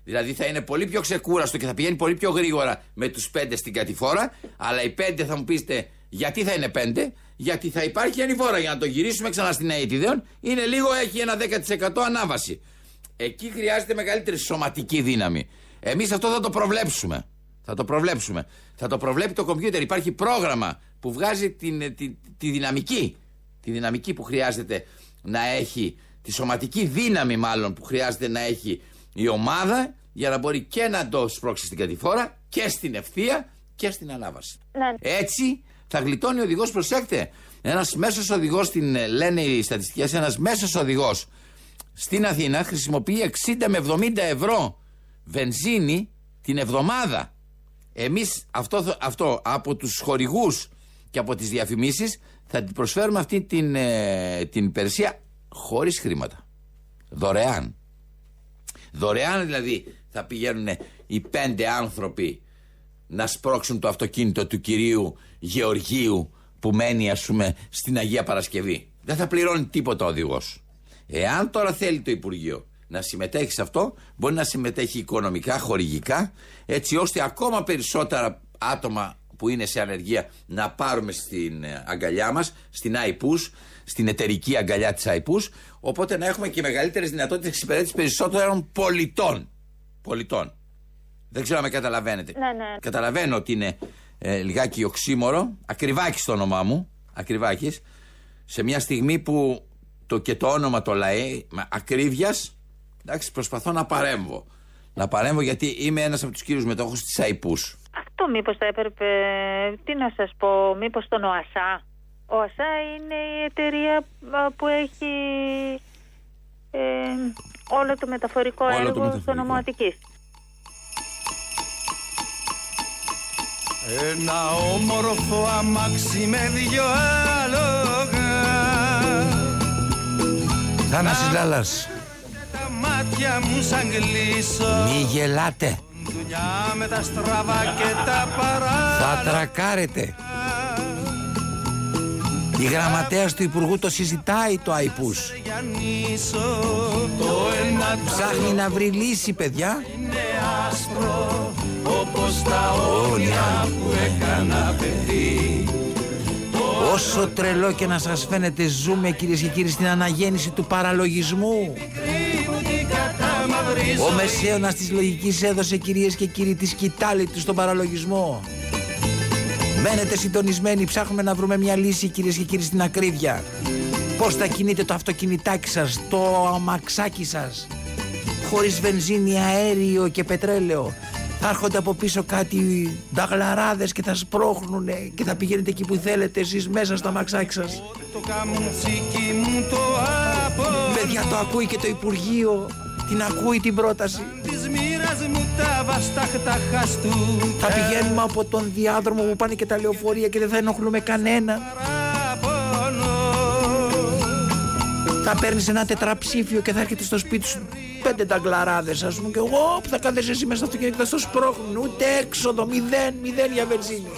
Δηλαδή θα είναι πολύ πιο ξεκούραστο και θα πηγαίνει πολύ πιο γρήγορα με τους πέντε στην κατηφόρα. Αλλά οι πέντε θα μου πείτε γιατί θα είναι πέντε, γιατί θα υπάρχει ανηφόρα. Για να το γυρίσουμε ξανά στην αιτιδέων, είναι λίγο, έχει ένα 10% ανάβαση. Εκεί χρειάζεται μεγαλύτερη σωματική δύναμη. Εμείς αυτό θα το προβλέψουμε. Θα το προβλέψουμε. Θα το προβλέπει το κομπιούτερ. Υπάρχει πρόγραμμα που βγάζει την, τη, τη δυναμική. Τη δυναμική που χρειάζεται να έχει, τη σωματική δύναμη μάλλον που χρειάζεται να έχει η ομάδα για να μπορεί και να το σπρώξει στην κατηφόρα και στην ευθεία και στην ανάβαση. Ναι. Έτσι θα γλιτώνει ο οδηγός, προσέξτε. Ένας μέσος οδηγός, λένε οι στατιστικές, ένας μέσος οδηγός στην Αθήνα χρησιμοποιεί 60 με 70 ευρώ βενζίνη την εβδομάδα. Εμείς αυτό, αυτό από τους χορηγούς και από τις διαφημίσεις θα την προσφέρουμε αυτή την, ε, την υπηρεσία χωρίς χρήματα. Δωρεάν. Δωρεάν δηλαδή θα πηγαίνουν οι πέντε άνθρωποι να σπρώξουν το αυτοκίνητο του κυρίου Γεωργίου που μένει ας πούμε στην Αγία Παρασκευή. Δεν θα πληρώνει τίποτα ο οδηγός. Εάν τώρα θέλει το Υπουργείο να συμμετέχει σε αυτό, μπορεί να συμμετέχει οικονομικά, χορηγικά, έτσι ώστε ακόμα περισσότερα άτομα που είναι σε ανεργία να πάρουμε στην ε, αγκαλιά μας, στην ΑΙΠΟΥΣ, στην εταιρική αγκαλιά της ΑΙΠΟΥΣ, οπότε να έχουμε και μεγαλύτερες δυνατότητες εξυπηρέτησης περισσότερων πολιτών. Πολιτών. Δεν ξέρω αν με καταλαβαίνετε. Ναι, ναι. Καταλαβαίνω ότι είναι ε, λιγάκι οξύμορο, ακριβάκι στο όνομά μου, ακριβάκης, σε μια στιγμή που το και το όνομα το λέει, ακρίβειας, εντάξει, προσπαθώ να παρέμβω. Να παρέμβω γιατί είμαι ένας από τους κύριους μετόχους της ΑΙΠΟΥΣ. Αυτό μήπως θα έπρεπε, τι να σας πω, μήπως τον ΟΑΣΑ. Ο ΟΑΣΑ είναι η εταιρεία α, που έχει ε, όλο το μεταφορικό Όλο το έργο μεταφορικό. στο νομό Αττικής. Ένα όμορφο αμάξι με δυο άλογα Θάνασης Λάλας, Τα μάτια μου σαν κλείσω μη γελάτε, Δουλειά με τα στραβά και τα παρά θα τρακάρετε. Η γραμματέας του Υπουργού το συζητάει το ΑΙΠΟΥΣ. για νήσο Το ένα Ψάχνει να βρει λύση, παιδιά. είναι άσπρο Όπως τα όνειρα που έκανα παιδί Όσο τρελό και να σας φαίνεται ζούμε κυρίες και κύριοι στην αναγέννηση του παραλογισμού Κρύβουν την κατάμαυρη Ο μεσαίωνας της λογικής έδωσε κυρίες και κύριοι τη σκητάλη του στον παραλογισμό. Μένετε συντονισμένοι, ψάχνουμε να βρούμε μια λύση κυρίες και κύριοι στην ακρίβεια. Πώς θα κινείτε το αυτοκινητάκι σας, το αμαξάκι σας; Χωρίς βενζίνη, αέριο και πετρέλαιο. Θα έρχονται από πίσω κάτι νταγλαράδες και θα σπρώχνουν και θα πηγαίνετε εκεί που θέλετε εσείς μέσα στο αμαξάκι σας. Το καμουτσίκι μου το από Παιδιά το ακούει και το Υπουργείο, την ακούει την πρόταση. Της μοίρας μου τα βαστάχτα χαστού Θα πηγαίνουμε από τον διάδρομο που πάνε και τα λεωφορεία και δεν θα ενοχλούμε κανένα. Θα παίρνεις ένα τετραψήφιο και θα έρχεται στο σπίτι σου πέντε ταγκλαράδες, ας πούμε, και εγώ που θα κάθεσαι εσύ μέσα στο αυτοκίνητο και θα στο σπρώχνουν. Ούτε έξοδο, μηδέν, μηδέν για βενζίνη.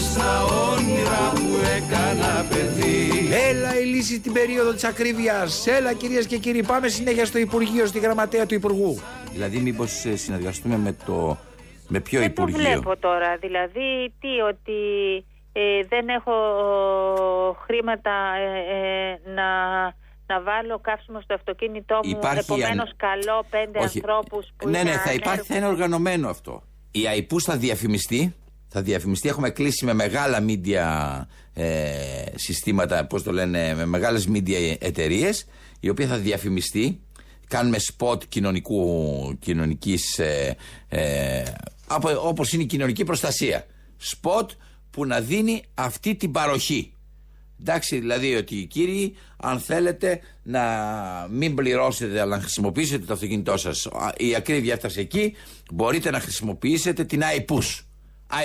Όπως τα όνειρα που έκανα παιδί Έλα η λύση την περίοδο της ακρίβειας. Έλα κυρίες και κύριοι, πάμε συνέχεια στο Υπουργείο, στη γραμματέα του Υπουργού. Δηλαδή, μήπως συνεργαστούμε με το. Με ποιο Δεν το βλέπω τώρα. Δηλαδή, τι, ότι ε, δεν έχω χρήματα ε, ε, να, να βάλω καύσιμο στο αυτοκίνητό μου. Υπάρχει Επομένως, αν- καλώ πέντε Όχι. ανθρώπους που ναι, είναι ναι, θα υπάρχει, θα είναι οργανωμένο αυτό. Η ΑΙΠΟΥ θα διαφημιστεί. Θα διαφημιστεί. Έχουμε κλείσει με μεγάλα media ε, συστήματα, πώς το λένε, με μεγάλες media εταιρείες, η οποία θα διαφημιστεί. Κάνουμε spot κοινωνικού, κοινωνικής, ε, ε, από- όπως είναι η κοινωνική προστασία. Spot που να δίνει αυτή την παροχή. Εντάξει, δηλαδή ότι οι κύριοι, αν θέλετε να μην πληρώσετε αλλά να χρησιμοποιήσετε το αυτοκίνητό σας, η ακρίβεια έφτασε εκεί, μπορείτε να χρησιμοποιήσετε την iPUS.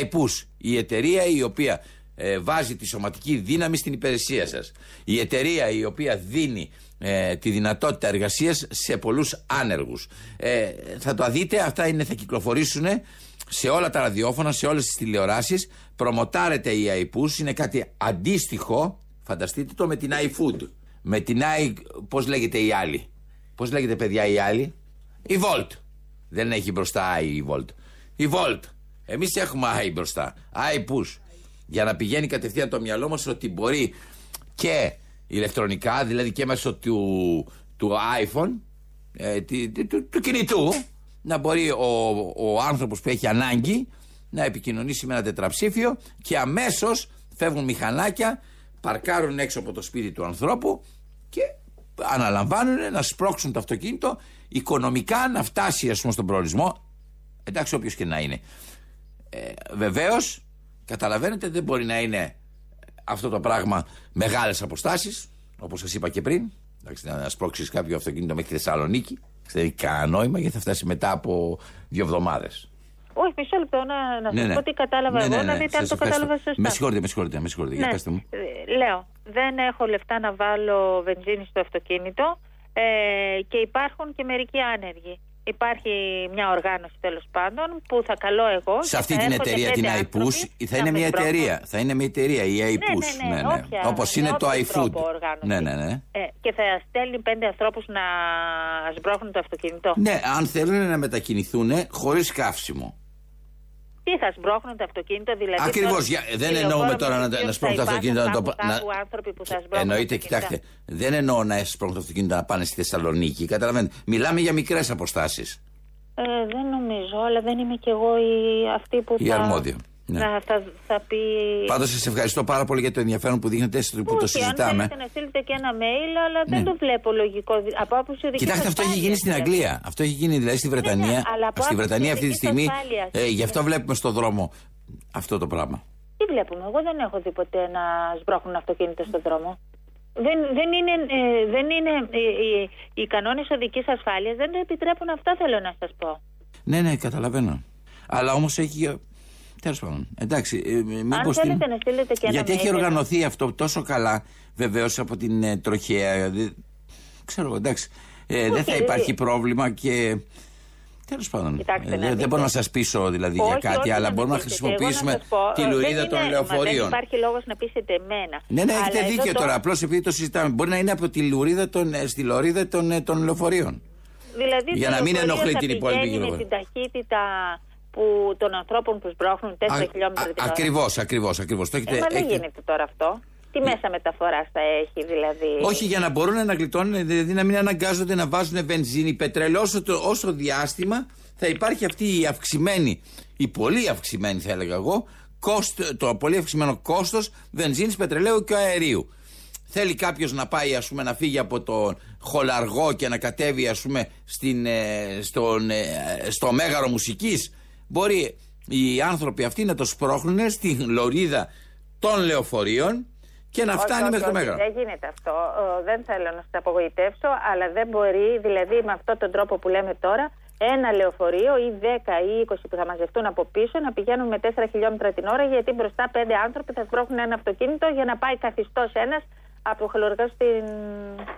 iPUS, η εταιρεία η οποία ε, βάζει τη σωματική δύναμη στην υπηρεσία σας. Η εταιρεία η οποία δίνει ε, τη δυνατότητα εργασίας σε πολλούς άνεργους. Ε, θα το δείτε, αυτά είναι, θα κυκλοφορήσουν σε όλα τα ραδιόφωνα, σε όλες τις τηλεοράσεις. Προμοτάρεται η iPUS, είναι κάτι αντίστοιχο φανταστείτε το με την iFood με την i... πώς λέγεται η άλλη; Πώς λέγεται παιδιά η άλλη; Η Volt. Δεν έχει μπροστά i η Volt. Η Volt εμείς έχουμε i μπροστά. iPUS για να πηγαίνει κατευθείαν το μυαλό μας ότι μπορεί και ηλεκτρονικά δηλαδή και μέσω του, του iPhone ε, τη- τη- του, του κινητού να μπορεί ο, ο άνθρωπος που έχει ανάγκη να επικοινωνήσει με ένα τετραψήφιο και αμέσως φεύγουν μηχανάκια, παρκάρουν έξω από το σπίτι του ανθρώπου και αναλαμβάνουν να σπρώξουν το αυτοκίνητο οικονομικά να φτάσει ας πούμε στον προορισμό. Εντάξει όποιος και να είναι ε, βεβαίως καταλαβαίνετε δεν μπορεί να είναι αυτό το πράγμα μεγάλες αποστάσεις όπως σας είπα και πριν εντάξει, να σπρώξεις κάποιο αυτοκίνητο μέχρι τη Θεσσαλονίκη δεν έχει κανένα νόημα γιατί θα φτάσει μετά από δύο εβδομάδες Όχι, μισό λεπτό να, να Ναι, σας ναι. πω τι κατάλαβα Ναι, εγώ, ναι, να ναι, δείτε αν σας το ευχαριστώ. κατάλαβα σωστά. Με συγχωρείτε, με συγχωρείτε, με συγχωρείτε. Για Ναι. πέστε μου. Ε, Λέω, δεν έχω λεφτά να βάλω βενζίνη στο αυτοκίνητο ε, και υπάρχουν και μερικοί άνεργοι. Υπάρχει μια οργάνωση τέλος πάντων που θα καλώ εγώ. Σε και αυτή θα την έρχονται εταιρεία, πέντε την άνθρωποι iPush, θα να είναι με μια σπρώχνουν. εταιρεία. Θα είναι μια εταιρεία, η iPush. ναι, ναι, όποια- Όπως με είναι το όποιο iFood. τρόπο οργάνωση. Ναι, ναι, ναι. Ε, και θα στέλνει πέντε ανθρώπους να σμπρώχνουν το αυτοκίνητο. Ναι, αν θέλουν να μετακινηθούν χωρίς καύσιμο. Τι θα σμπρώχνουν το αυτοκίνητο, δηλαδή. Ακριβώς, τώρα, για- δεν τηλεφόρο εννοούμε με τώρα να- τους να οποίους σπρώχνουν το θα αυτοκίνητο, να το υπάρχουν πα- κάπου να- άνθρωποι που θα σμπρώχνουν Εννοείται, αυτοκίνητα. κοιτάξτε, δεν εννοώ να έσπρωχνουν το αυτοκίνητο να πάνε στη Θεσσαλονίκη. Καταλαβαίνετε. Μιλάμε για μικρές αποστάσεις. Ε, δεν νομίζω, αλλά δεν είμαι κι εγώ η, αυτή που Η θα, αρμόδια, ναι. θα, θα, θα πει... Πάντως σας ευχαριστώ πάρα πολύ για το ενδιαφέρον που δείχνετε στο που το Όχι, αν συζητάμε. θέλετε να στείλετε και ένα mail, αλλά Ναι. δεν το βλέπω λογικό. δη- Από άποψη οδικής Κοιτάξτε, αυτό έχει ασφάλειας, γίνει στην δηλαδή. Αγγλία. Αυτό έχει γίνει δηλαδή στη Βρετανία. ναι, αλλά από στη άποψη Βρετανία αυτή τη οδικής στιγμή. ασφάλειας. Ε, γι' αυτό βλέπουμε στο δρόμο αυτό το πράγμα. Τι βλέπουμε, εγώ δεν έχω δει ποτέ να σμπρώχνουν αυτοκίνητα στον δρόμο. Δεν, δεν είναι, ε, δεν είναι ε, οι, οι κανόνες οδικής ασφάλειας δεν το επιτρέπουν αυτά θέλω να σας πω. Ναι, ναι, καταλαβαίνω. Αλλά όμως έχει. Τέλος πάντων. Εντάξει. Ε, μήπως θέλετε την- να στείλετε και ένα Γιατί έχει mail, οργανωθεί αυτό τόσο καλά, βεβαίως από την ε, τροχέα. δε- ξέρω εγώ, εντάξει. Ε, δεν θα Όχι, υπάρχει ε, πρόβλημα και. Τέλος πάντων. Κοιτάξτε Ε, να δεν, δεν δείτε. μπορώ να σας πείσω δηλαδή Όχι, για κάτι, όχι, αλλά να μπορούμε να μην πείσετε. Εγώ χρησιμοποιήσουμε να σας πω, τη ε, λωρίδα δεν των είναι- μα λεωφορείων. Δεν υπάρχει λόγος να πείσετε εμένα. Ναι, ναι, έχετε Αλλά εδώ δίκιο το- τώρα. Απλώς επειδή το συζητάμε. Μπορεί να είναι από τη λωρίδα των, ε, στη λωρίδα των, ε, των λεωφορείων. Δηλαδή Για το να μην λεωφορείο ενοχλεί θα την υπόλοιπη πηγαίνει με κυκλοφορία. την ταχύτητα που, των ανθρώπων που σμπρώχνουν 4 χιλιόμετρα την ώρα. Ακριβώς, ακριβώς, ακριβώς. Το Ε, έχετε, μα δεν έχετε- γίνεται τώρα αυτό. Τι μέσα μεταφοράς θα έχει, δηλαδή; Όχι για να μπορούν να γλιτώνουν, δηλαδή να μην αναγκάζονται να βάζουν βενζίνη, πετρέλαιο. Όσο, το, όσο διάστημα θα υπάρχει αυτή η αυξημένη, η πολύ αυξημένη θα έλεγα εγώ, κόστ, το πολύ αυξημένο κόστος βενζίνης, πετρελαίου και αερίου. Θέλει κάποιος να πάει, ας πούμε, να φύγει από τον χολαργό και να κατέβει, ας πούμε, στην, ε, στον, ε, στο μέγαρο μουσικής; Μπορεί οι άνθρωποι αυτοί να το σπρώχνουν στην λωρίδα των λεωφορείων και να Όχι, φτάνει όχι, μέχρι το όχι, μέγαρο. Δεν γίνεται αυτό. Ε, δεν θέλω να σας απογοητεύσω, αλλά δεν μπορεί, δηλαδή με αυτόν τον τρόπο που λέμε τώρα, ένα λεωφορείο ή 10 ή 20 που θα μαζευτούν από πίσω να πηγαίνουν με 4 χιλιόμετρα την ώρα, γιατί μπροστά πέντε άνθρωποι θα σπρώχνουν ένα αυτοκίνητο για να πάει καθιστός ένας από το χολοργό στην.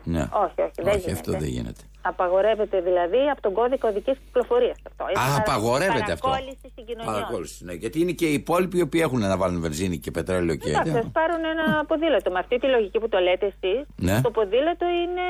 Ναι. Όχι, όχι, δεν Όχι, γίνεται. αυτό δεν γίνεται. Απαγορεύεται δηλαδή από τον κώδικα οδικής κυκλοφορίας αυτό. Είναι Α, παρα- απαγορεύεται αυτό. Παρακόλληση συγκοινωνιών. Παρακόλληση, ναι. Γιατί είναι και οι υπόλοιποι οι οποίοι έχουν να βάλουν βενζίνη και πετρέλαιο και. Εντάξει, θα πάρουν ένα ποδήλατο. Με αυτή τη λογική που το λέτε εσείς, Ναι. το ποδήλατο είναι.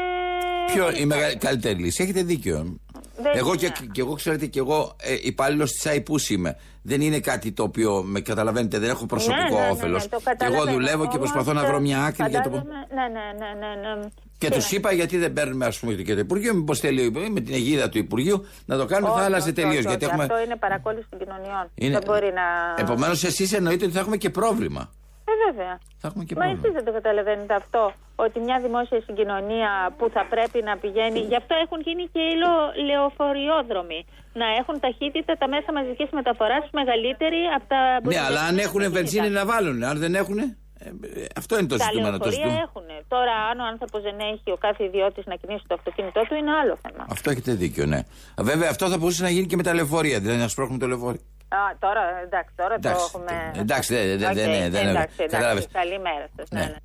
Ποιο η μεγαλύτερη καλύτερη λύση. Έχετε δίκιο. Δεν εγώ είναι. και, και εγώ, ξέρετε, και εγώ ε, υπάλληλος της ΑΙΠΟΥ είμαι. Δεν είναι κάτι το οποίο με καταλαβαίνετε, δεν έχω προσωπικό Ναι, ναι, ναι, όφελος. ναι, το και εγώ καταλαβαίνω. δουλεύω και Όμως, προσπαθώ να βρω μια άκρη για το. φαντάζομαι- Ναι, ναι, ναι, ναι, ναι. Και Τι τους να- είπα γιατί δεν παίρνουμε, ας πούμε, και το Υπουργείο. Μήπως θέλει με την αιγίδα του Υπουργείου να το κάνουμε, Όχι, θα άλλαζε όχι, τελείως. όχι, Γιατί όχι. έχουμε. Αυτό είναι παρακόλληση των κοινωνιών. Είναι- Δεν μπορεί να. Επομένως, εσείς εννοείτε ότι θα έχουμε και πρόβλημα. Ε, βέβαια. Θα έχουμε και Μα πρόβλημα. εσείς δεν το καταλαβαίνετε αυτό. Ότι μια δημόσια συγκοινωνία που θα πρέπει να πηγαίνει. Γι' αυτό έχουν γίνει και οι λεω- λεωφοριόδρομοι. Να έχουν ταχύτητα τα μέσα μαζικής μεταφοράς μεγαλύτερη από τα. Ναι, αλλά αν έχουν αυτοκίνητα. βενζίνη να βάλουν. Αν δεν έχουν. αυτό είναι το Τα ζητούμενο. Το λεωφορεία ζητούμενο. έχουν. Τώρα, αν ο άνθρωπος δεν έχει ο κάθε ιδιώτης να κινήσει το αυτοκίνητό του, είναι άλλο θέμα. Αυτό έχετε δίκιο, ναι. Βέβαια, αυτό θα μπορούσε να γίνει και με τα λεωφορεία. Δηλαδή να σπρώχνουμε το λεωφορείο. Α, τώρα, εντάξει, τώρα Εντάξει, το έχουμε. εντάξει, δεν- δεν- Οκ, δεν- δεν- δεν- εντάξει, κατάλαβες. εντάξει, καλημέρα σας. Ναι. Ναι.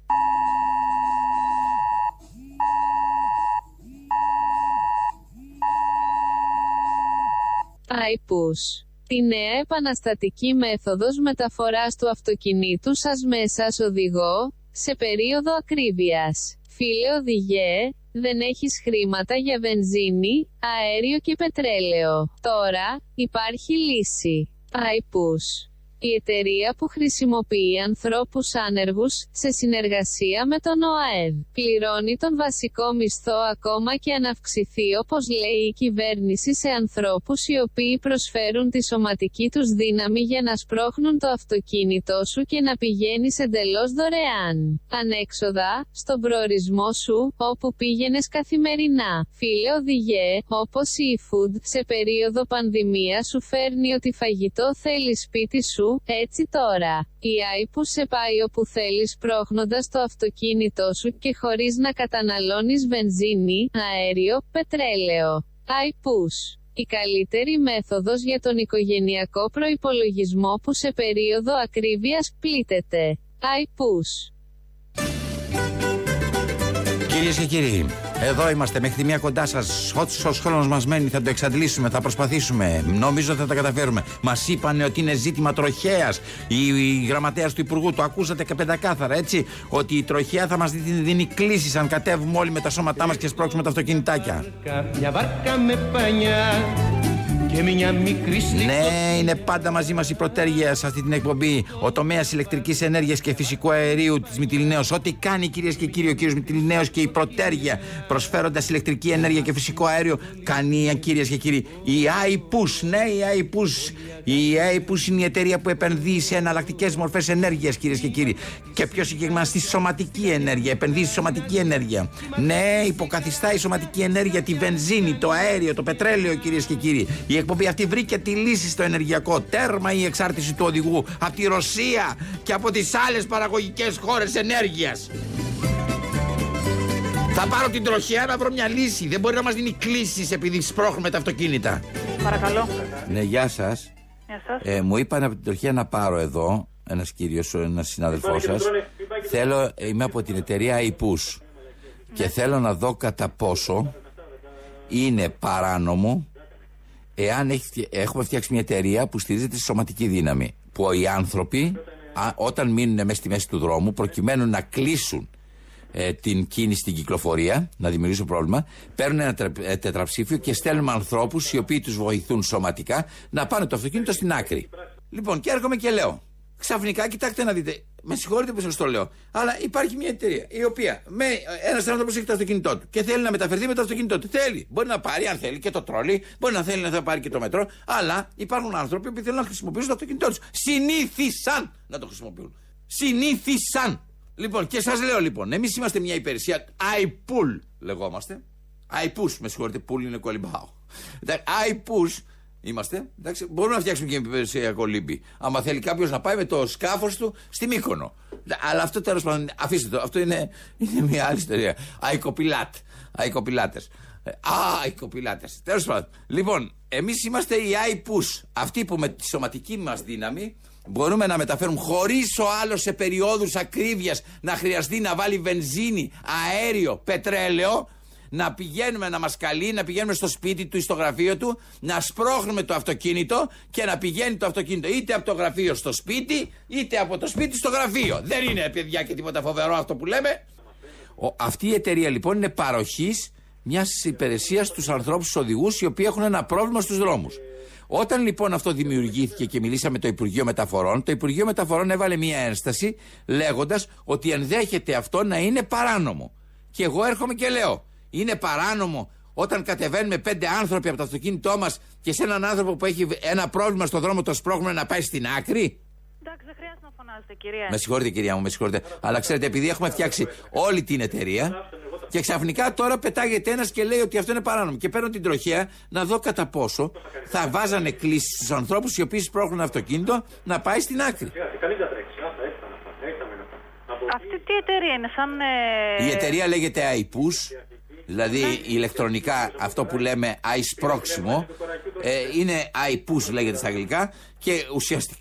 iPush. Τη νέα επαναστατική μέθοδος μεταφοράς του αυτοκινήτου σας μέσα ως οδηγό, σε περίοδο ακρίβειας. Φίλε οδηγέ, δεν έχεις χρήματα για βενζίνη, αέριο και πετρέλαιο. Τώρα, υπάρχει λύση. iPush. Η εταιρεία που χρησιμοποιεί ανθρώπους άνεργους σε συνεργασία με τον ΟΑΕΔ πληρώνει τον βασικό μισθό ακόμα και αν αυξηθεί όπως λέει η κυβέρνηση σε ανθρώπους οι οποίοι προσφέρουν τη σωματική τους δύναμη για να σπρώχνουν το αυτοκίνητό σου και να πηγαίνεις εντελώς δωρεάν. Ανέξοδα, στον προορισμό σου, όπου πήγαινες καθημερινά. Φίλε οδηγέ, όπως η e-food, σε περίοδο πανδημίας σου φέρνει ότι φαγητό θέλεις σπίτι σου, έτσι τώρα. Η AI που σε πάει όπου θέλεις πρόχνοντας το αυτοκίνητό σου και χωρίς να καταναλώνεις βενζίνη, αέριο, πετρέλαιο. iPush. Η καλύτερη μέθοδος για τον οικογενειακό προϋπολογισμό που σε περίοδο ακρίβειας πλήττεται. iPush. Κυρίες και κύριοι, εδώ είμαστε μέχρι τη μία κοντά σας. Όσο χρόνος μας μένει θα το εξαντλήσουμε, θα προσπαθήσουμε. Νομίζω θα τα καταφέρουμε. Μας είπαν ότι είναι ζήτημα τροχέας. Η, η γραμματέας του Υπουργού το ακούσατε και πεντακάθαρα, έτσι. Ότι η τροχέα θα μας δίνει, δίνει κλήσεις αν κατέβουμε όλοι με τα σώματά μας και σπρώξουμε τα αυτοκινητάκια. Μια βάρκα με πανιά και μια μικρή Ναι, είναι πάντα μαζί μας η προτέργεια σε αυτή την εκπομπή. Ο τομέας ηλεκτρικής ενέργειας και φυσικού αερίου της Μητυλινέως. Ό,τι κάνει κυρίες και κύριοι ο κύριος Μητυλινέως και η προτέργεια προσφέροντας ηλεκτρική ενέργεια και φυσικό αέριο. Κάνει κυρίες και κύριοι η iPush. Ναι, η iPush. Η iPush είναι η εταιρεία που επενδύει σε εναλλακτικές μορφές ενέργειας, κυρίες και κύριοι. Και πιο συγκεκριμένα στη σωματική ενέργεια. Επενδύει στη σωματική ενέργεια. Ναι, υποκαθιστά η σωματική ενέργεια τη βενζίνη, το αέριο, το πετρέλαιο, κυρίες και κύριοι. Η εκπομπή αυτή βρήκε τη λύση στο ενεργειακό. Τέρμα η εξάρτηση του οδηγού από τη Ρωσία και από τις άλλες παραγωγικές χώρες ενέργειας. Θα πάρω την τροχιά να βρω μια λύση. Δεν μπορεί να μας δίνει κλήσει επειδή σπρώχνουμε τα αυτοκίνητα. Παρακαλώ. Ναι, γεια σας. Γεια σας. Ε, μου είπαν από την τροχιά να πάρω εδώ ένας κύριος, ένας συνάδελφός σας. Θέλω, είμαι από την εταιρεία iPush και θέλω να δω κατά πόσο είναι παράνομο εάν έχει, φτια- έχουμε φτιάξει μια εταιρεία που στηρίζεται στη σωματική δύναμη. Που οι άνθρωποι, α, όταν μείνουν μέσα στη μέση του δρόμου, προκειμένου να κλείσουν ε, την κίνηση στην κυκλοφορία, να δημιουργήσουν πρόβλημα, παίρνουν ένα τε- ε, τετραψήφιο και στέλνουμε ανθρώπους οι οποίοι τους βοηθούν σωματικά να πάνε το αυτοκίνητο στην άκρη. Λοιπόν, και έρχομαι και λέω. Ξαφνικά, κοιτάξτε να δείτε. Με συγχωρείτε που σας το λέω. Αλλά υπάρχει μια εταιρεία η οποία με ένας άνθρωπος έχει το αυτοκίνητό του και θέλει να μεταφερθεί με το αυτοκίνητό του. Θέλει. Μπορεί να πάρει, αν θέλει, και το τρόλι, μπορεί να θέλει να θα πάρει και το μετρό. Αλλά υπάρχουν άνθρωποι που θέλουν να χρησιμοποιήσουν το αυτοκίνητό τους. Συνήθισαν να το χρησιμοποιούν. Συνήθισαν. Λοιπόν, και σας λέω λοιπόν, εμείς είμαστε μια υπηρεσία iPool λεγόμαστε. iPush, με συγχωρείτε, pool είναι κολυμπάω. Εντάξει, iPush είμαστε. Εντάξει, μπορούμε να φτιάξουμε και μια υπηρεσία κολύμπη. Άμα θέλει κάποιος να πάει με το σκάφος του στη Μύκονο. Αλλά αυτό τέλος πάντων, αφήστε το, αυτό είναι, είναι μια άλλη ιστορία. Αϊκοπιλάτ. Αϊκοπιλάτε. Α, αϊκοπιλάτε. Τέλος πάντων. Λοιπόν, εμείς είμαστε οι iPush. Αυτοί που με τη σωματική μας δύναμη μπορούμε να μεταφέρουμε χωρίς ο άλλος σε περιόδους ακρίβειας να χρειαστεί να βάλει βενζίνη, αέριο, πετρέλαιο. Να πηγαίνουμε να μας καλεί, να πηγαίνουμε στο σπίτι του ή στο γραφείο του, να σπρώχνουμε το αυτοκίνητο και να πηγαίνει το αυτοκίνητο είτε από το γραφείο στο σπίτι, είτε από το σπίτι στο γραφείο. Δεν είναι παιδιά και τίποτα φοβερό αυτό που λέμε. Ο, αυτή η εταιρεία λοιπόν είναι παροχής μιας υπηρεσίας στους ανθρώπους, στους οδηγούς, οι οποίοι έχουν ένα πρόβλημα στους δρόμους. Όταν λοιπόν αυτό δημιουργήθηκε και μιλήσαμε με το Υπουργείο Μεταφορών, το Υπουργείο Μεταφορών έβαλε μια ένσταση λέγοντας ότι ενδέχεται αυτό να είναι παράνομο. Και εγώ έρχομαι και λέω, είναι παράνομο όταν κατεβαίνουμε πέντε άνθρωποι από το αυτοκίνητό μας και σε έναν άνθρωπο που έχει ένα πρόβλημα στο δρόμο το σπρώχνουμε να πάει στην άκρη. Εντάξει, δεν χρειάζεται να φωνάζετε, κυρία. Με συγχωρείτε κυρία μου, με συγχωρείτε. Αλλά ξέρετε, επειδή έχουμε φτιάξει όλη την εταιρεία και ξαφνικά τώρα πετάγεται ένας και λέει ότι αυτό είναι παράνομο. Και παίρνω την τροχέα να δω κατά πόσο θα βάζανε κλήσεις στους ανθρώπους οι οποίοι σπρώχνουν αυτοκίνητο να πάει στην άκρη. Αυτή τι εταιρεία είναι, σαν. ε, Η εταιρεία λέγεται iPush, δηλαδή ηλεκτρονικά αυτό που λέμε iSπρώξιμο. Ε, είναι iPush λέγεται στα αγγλικά και ουσιαστικά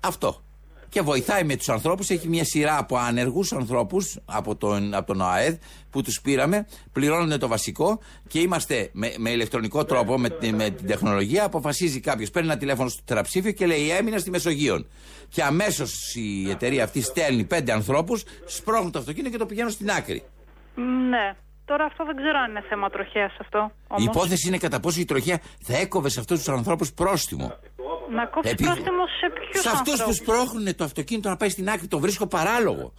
αυτό. Και βοηθάει με τους ανθρώπους. Έχει μια σειρά από άνεργους ανθρώπους από τον, από τον ΟΑΕΔ που τους πήραμε, πληρώνουν το βασικό και είμαστε με, με ηλεκτρονικό τρόπο, με, τη- με την τεχνολογία. Αποφασίζει κάποιος, παίρνει ένα τηλέφωνο στο τεραψήφιο και λέει: Έμεινα στη Μεσογείων. Και αμέσως η εταιρεία αυτή στέλνει πέντε ανθρώπους, σπρώχνουν το αυτοκίνητο και το πηγαίνουν στην άκρη. Ναι. Τώρα αυτό δεν ξέρω αν είναι θέμα τροχέας αυτό. Η Όμως. υπόθεση είναι κατά πόσο η τροχιά θα έκοβε σε αυτούς τους ανθρώπους πρόστιμο. Να κόψει Επειδή- πρόστιμο σε ποιους Σε αυτούς που σπρώχνουν το αυτοκίνητο να πάει στην άκρη, το βρίσκω παράλογο.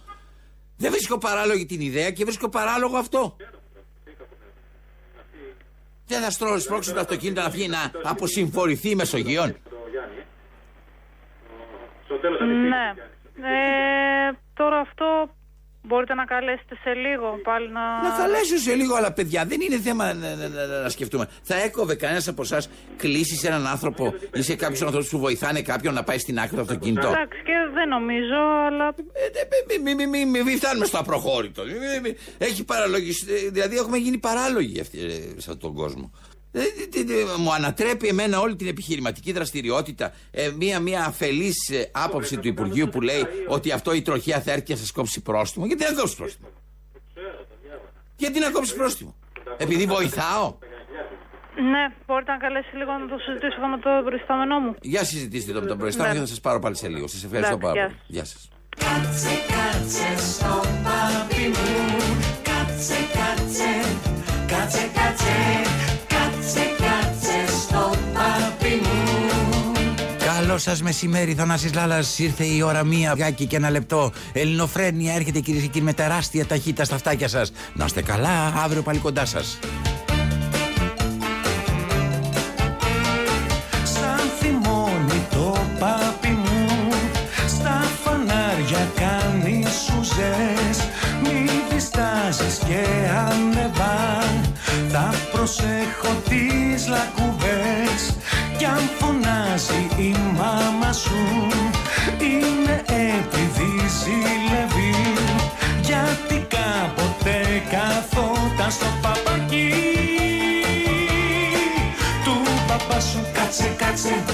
Δεν βρίσκω παράλογη την ιδέα και βρίσκω παράλογο αυτό. Δεν θα στρώ, σπρώξω το αυτοκίνητο να φύγει να αποσυμφορηθεί η Μεσογείων. Ναι. Ε, τώρα αυτό μπορείτε να καλέσετε σε λίγο πάλι να. Να καλέσω σε λίγο, αλλά παιδιά, δεν είναι θέμα να, να- να- να σκεφτούμε. Θα έκοβε κανένας από εσάς κλήσει σε έναν άνθρωπο ή σε κάποιους ανθρώπους που βοηθάνε κάποιον να πάει στην άκρη το αυτοκίνητο; Εντάξει και δεν νομίζω, αλλά. Ε, Μην μη, μη, μη, μη φτάνουμε στο απροχώρητο. Μη- μη- μη. Έχει παραλογιστεί. Δηλαδή, έχουμε γίνει παράλογοι αυτοί, ε, σε αυτόν τον κόσμο. Ε, τι- τι- μου ανατρέπει εμένα όλη την επιχειρηματική δραστηριότητα ε, μία, μία αφελής ε, άποψη του Υπουργείου που λέει ότι αυτό η τροχιά θα έρθει και θα σας κόψει πρόστιμο. Γιατί να κόψει πρόστιμο; Γιατί να κόψει πρόστιμο; Επειδή βοηθάω. Ναι, μπορείτε να καλέσει λίγο να το συζητήσω εδώ με το προϊστάμενό μου. Για συζητήστε το με τον προϊστάμενο Ναι. και θα σας πάρω πάλι σε λίγο. Σας ευχαριστώ Εντάξει, πάρα γεια πολύ. Γεια σας. Σας μεσημέρι, Θανάσης Λάλας. Ήρθε η ώρα μία βγάκι και ένα λεπτό. Ελληνοφρένια έρχεται κυρίες και κύριοι με τεράστια ταχύτητα στα αυτάκια σας. Να είστε καλά, αύριο πάλι κοντά σας. Σαν θυμώνει το πάπι μου Στα φανάρια κάνει σουζές Μη διστάζεις και ανεβά Θα προσέχω τις λακκούβες Κι αν φωνάζει η μάμα σου. Είναι επειδή ζηλεύει. Γιατί κάποτε καθόταν στο παπακί του παπά σου κάτσε κάτσε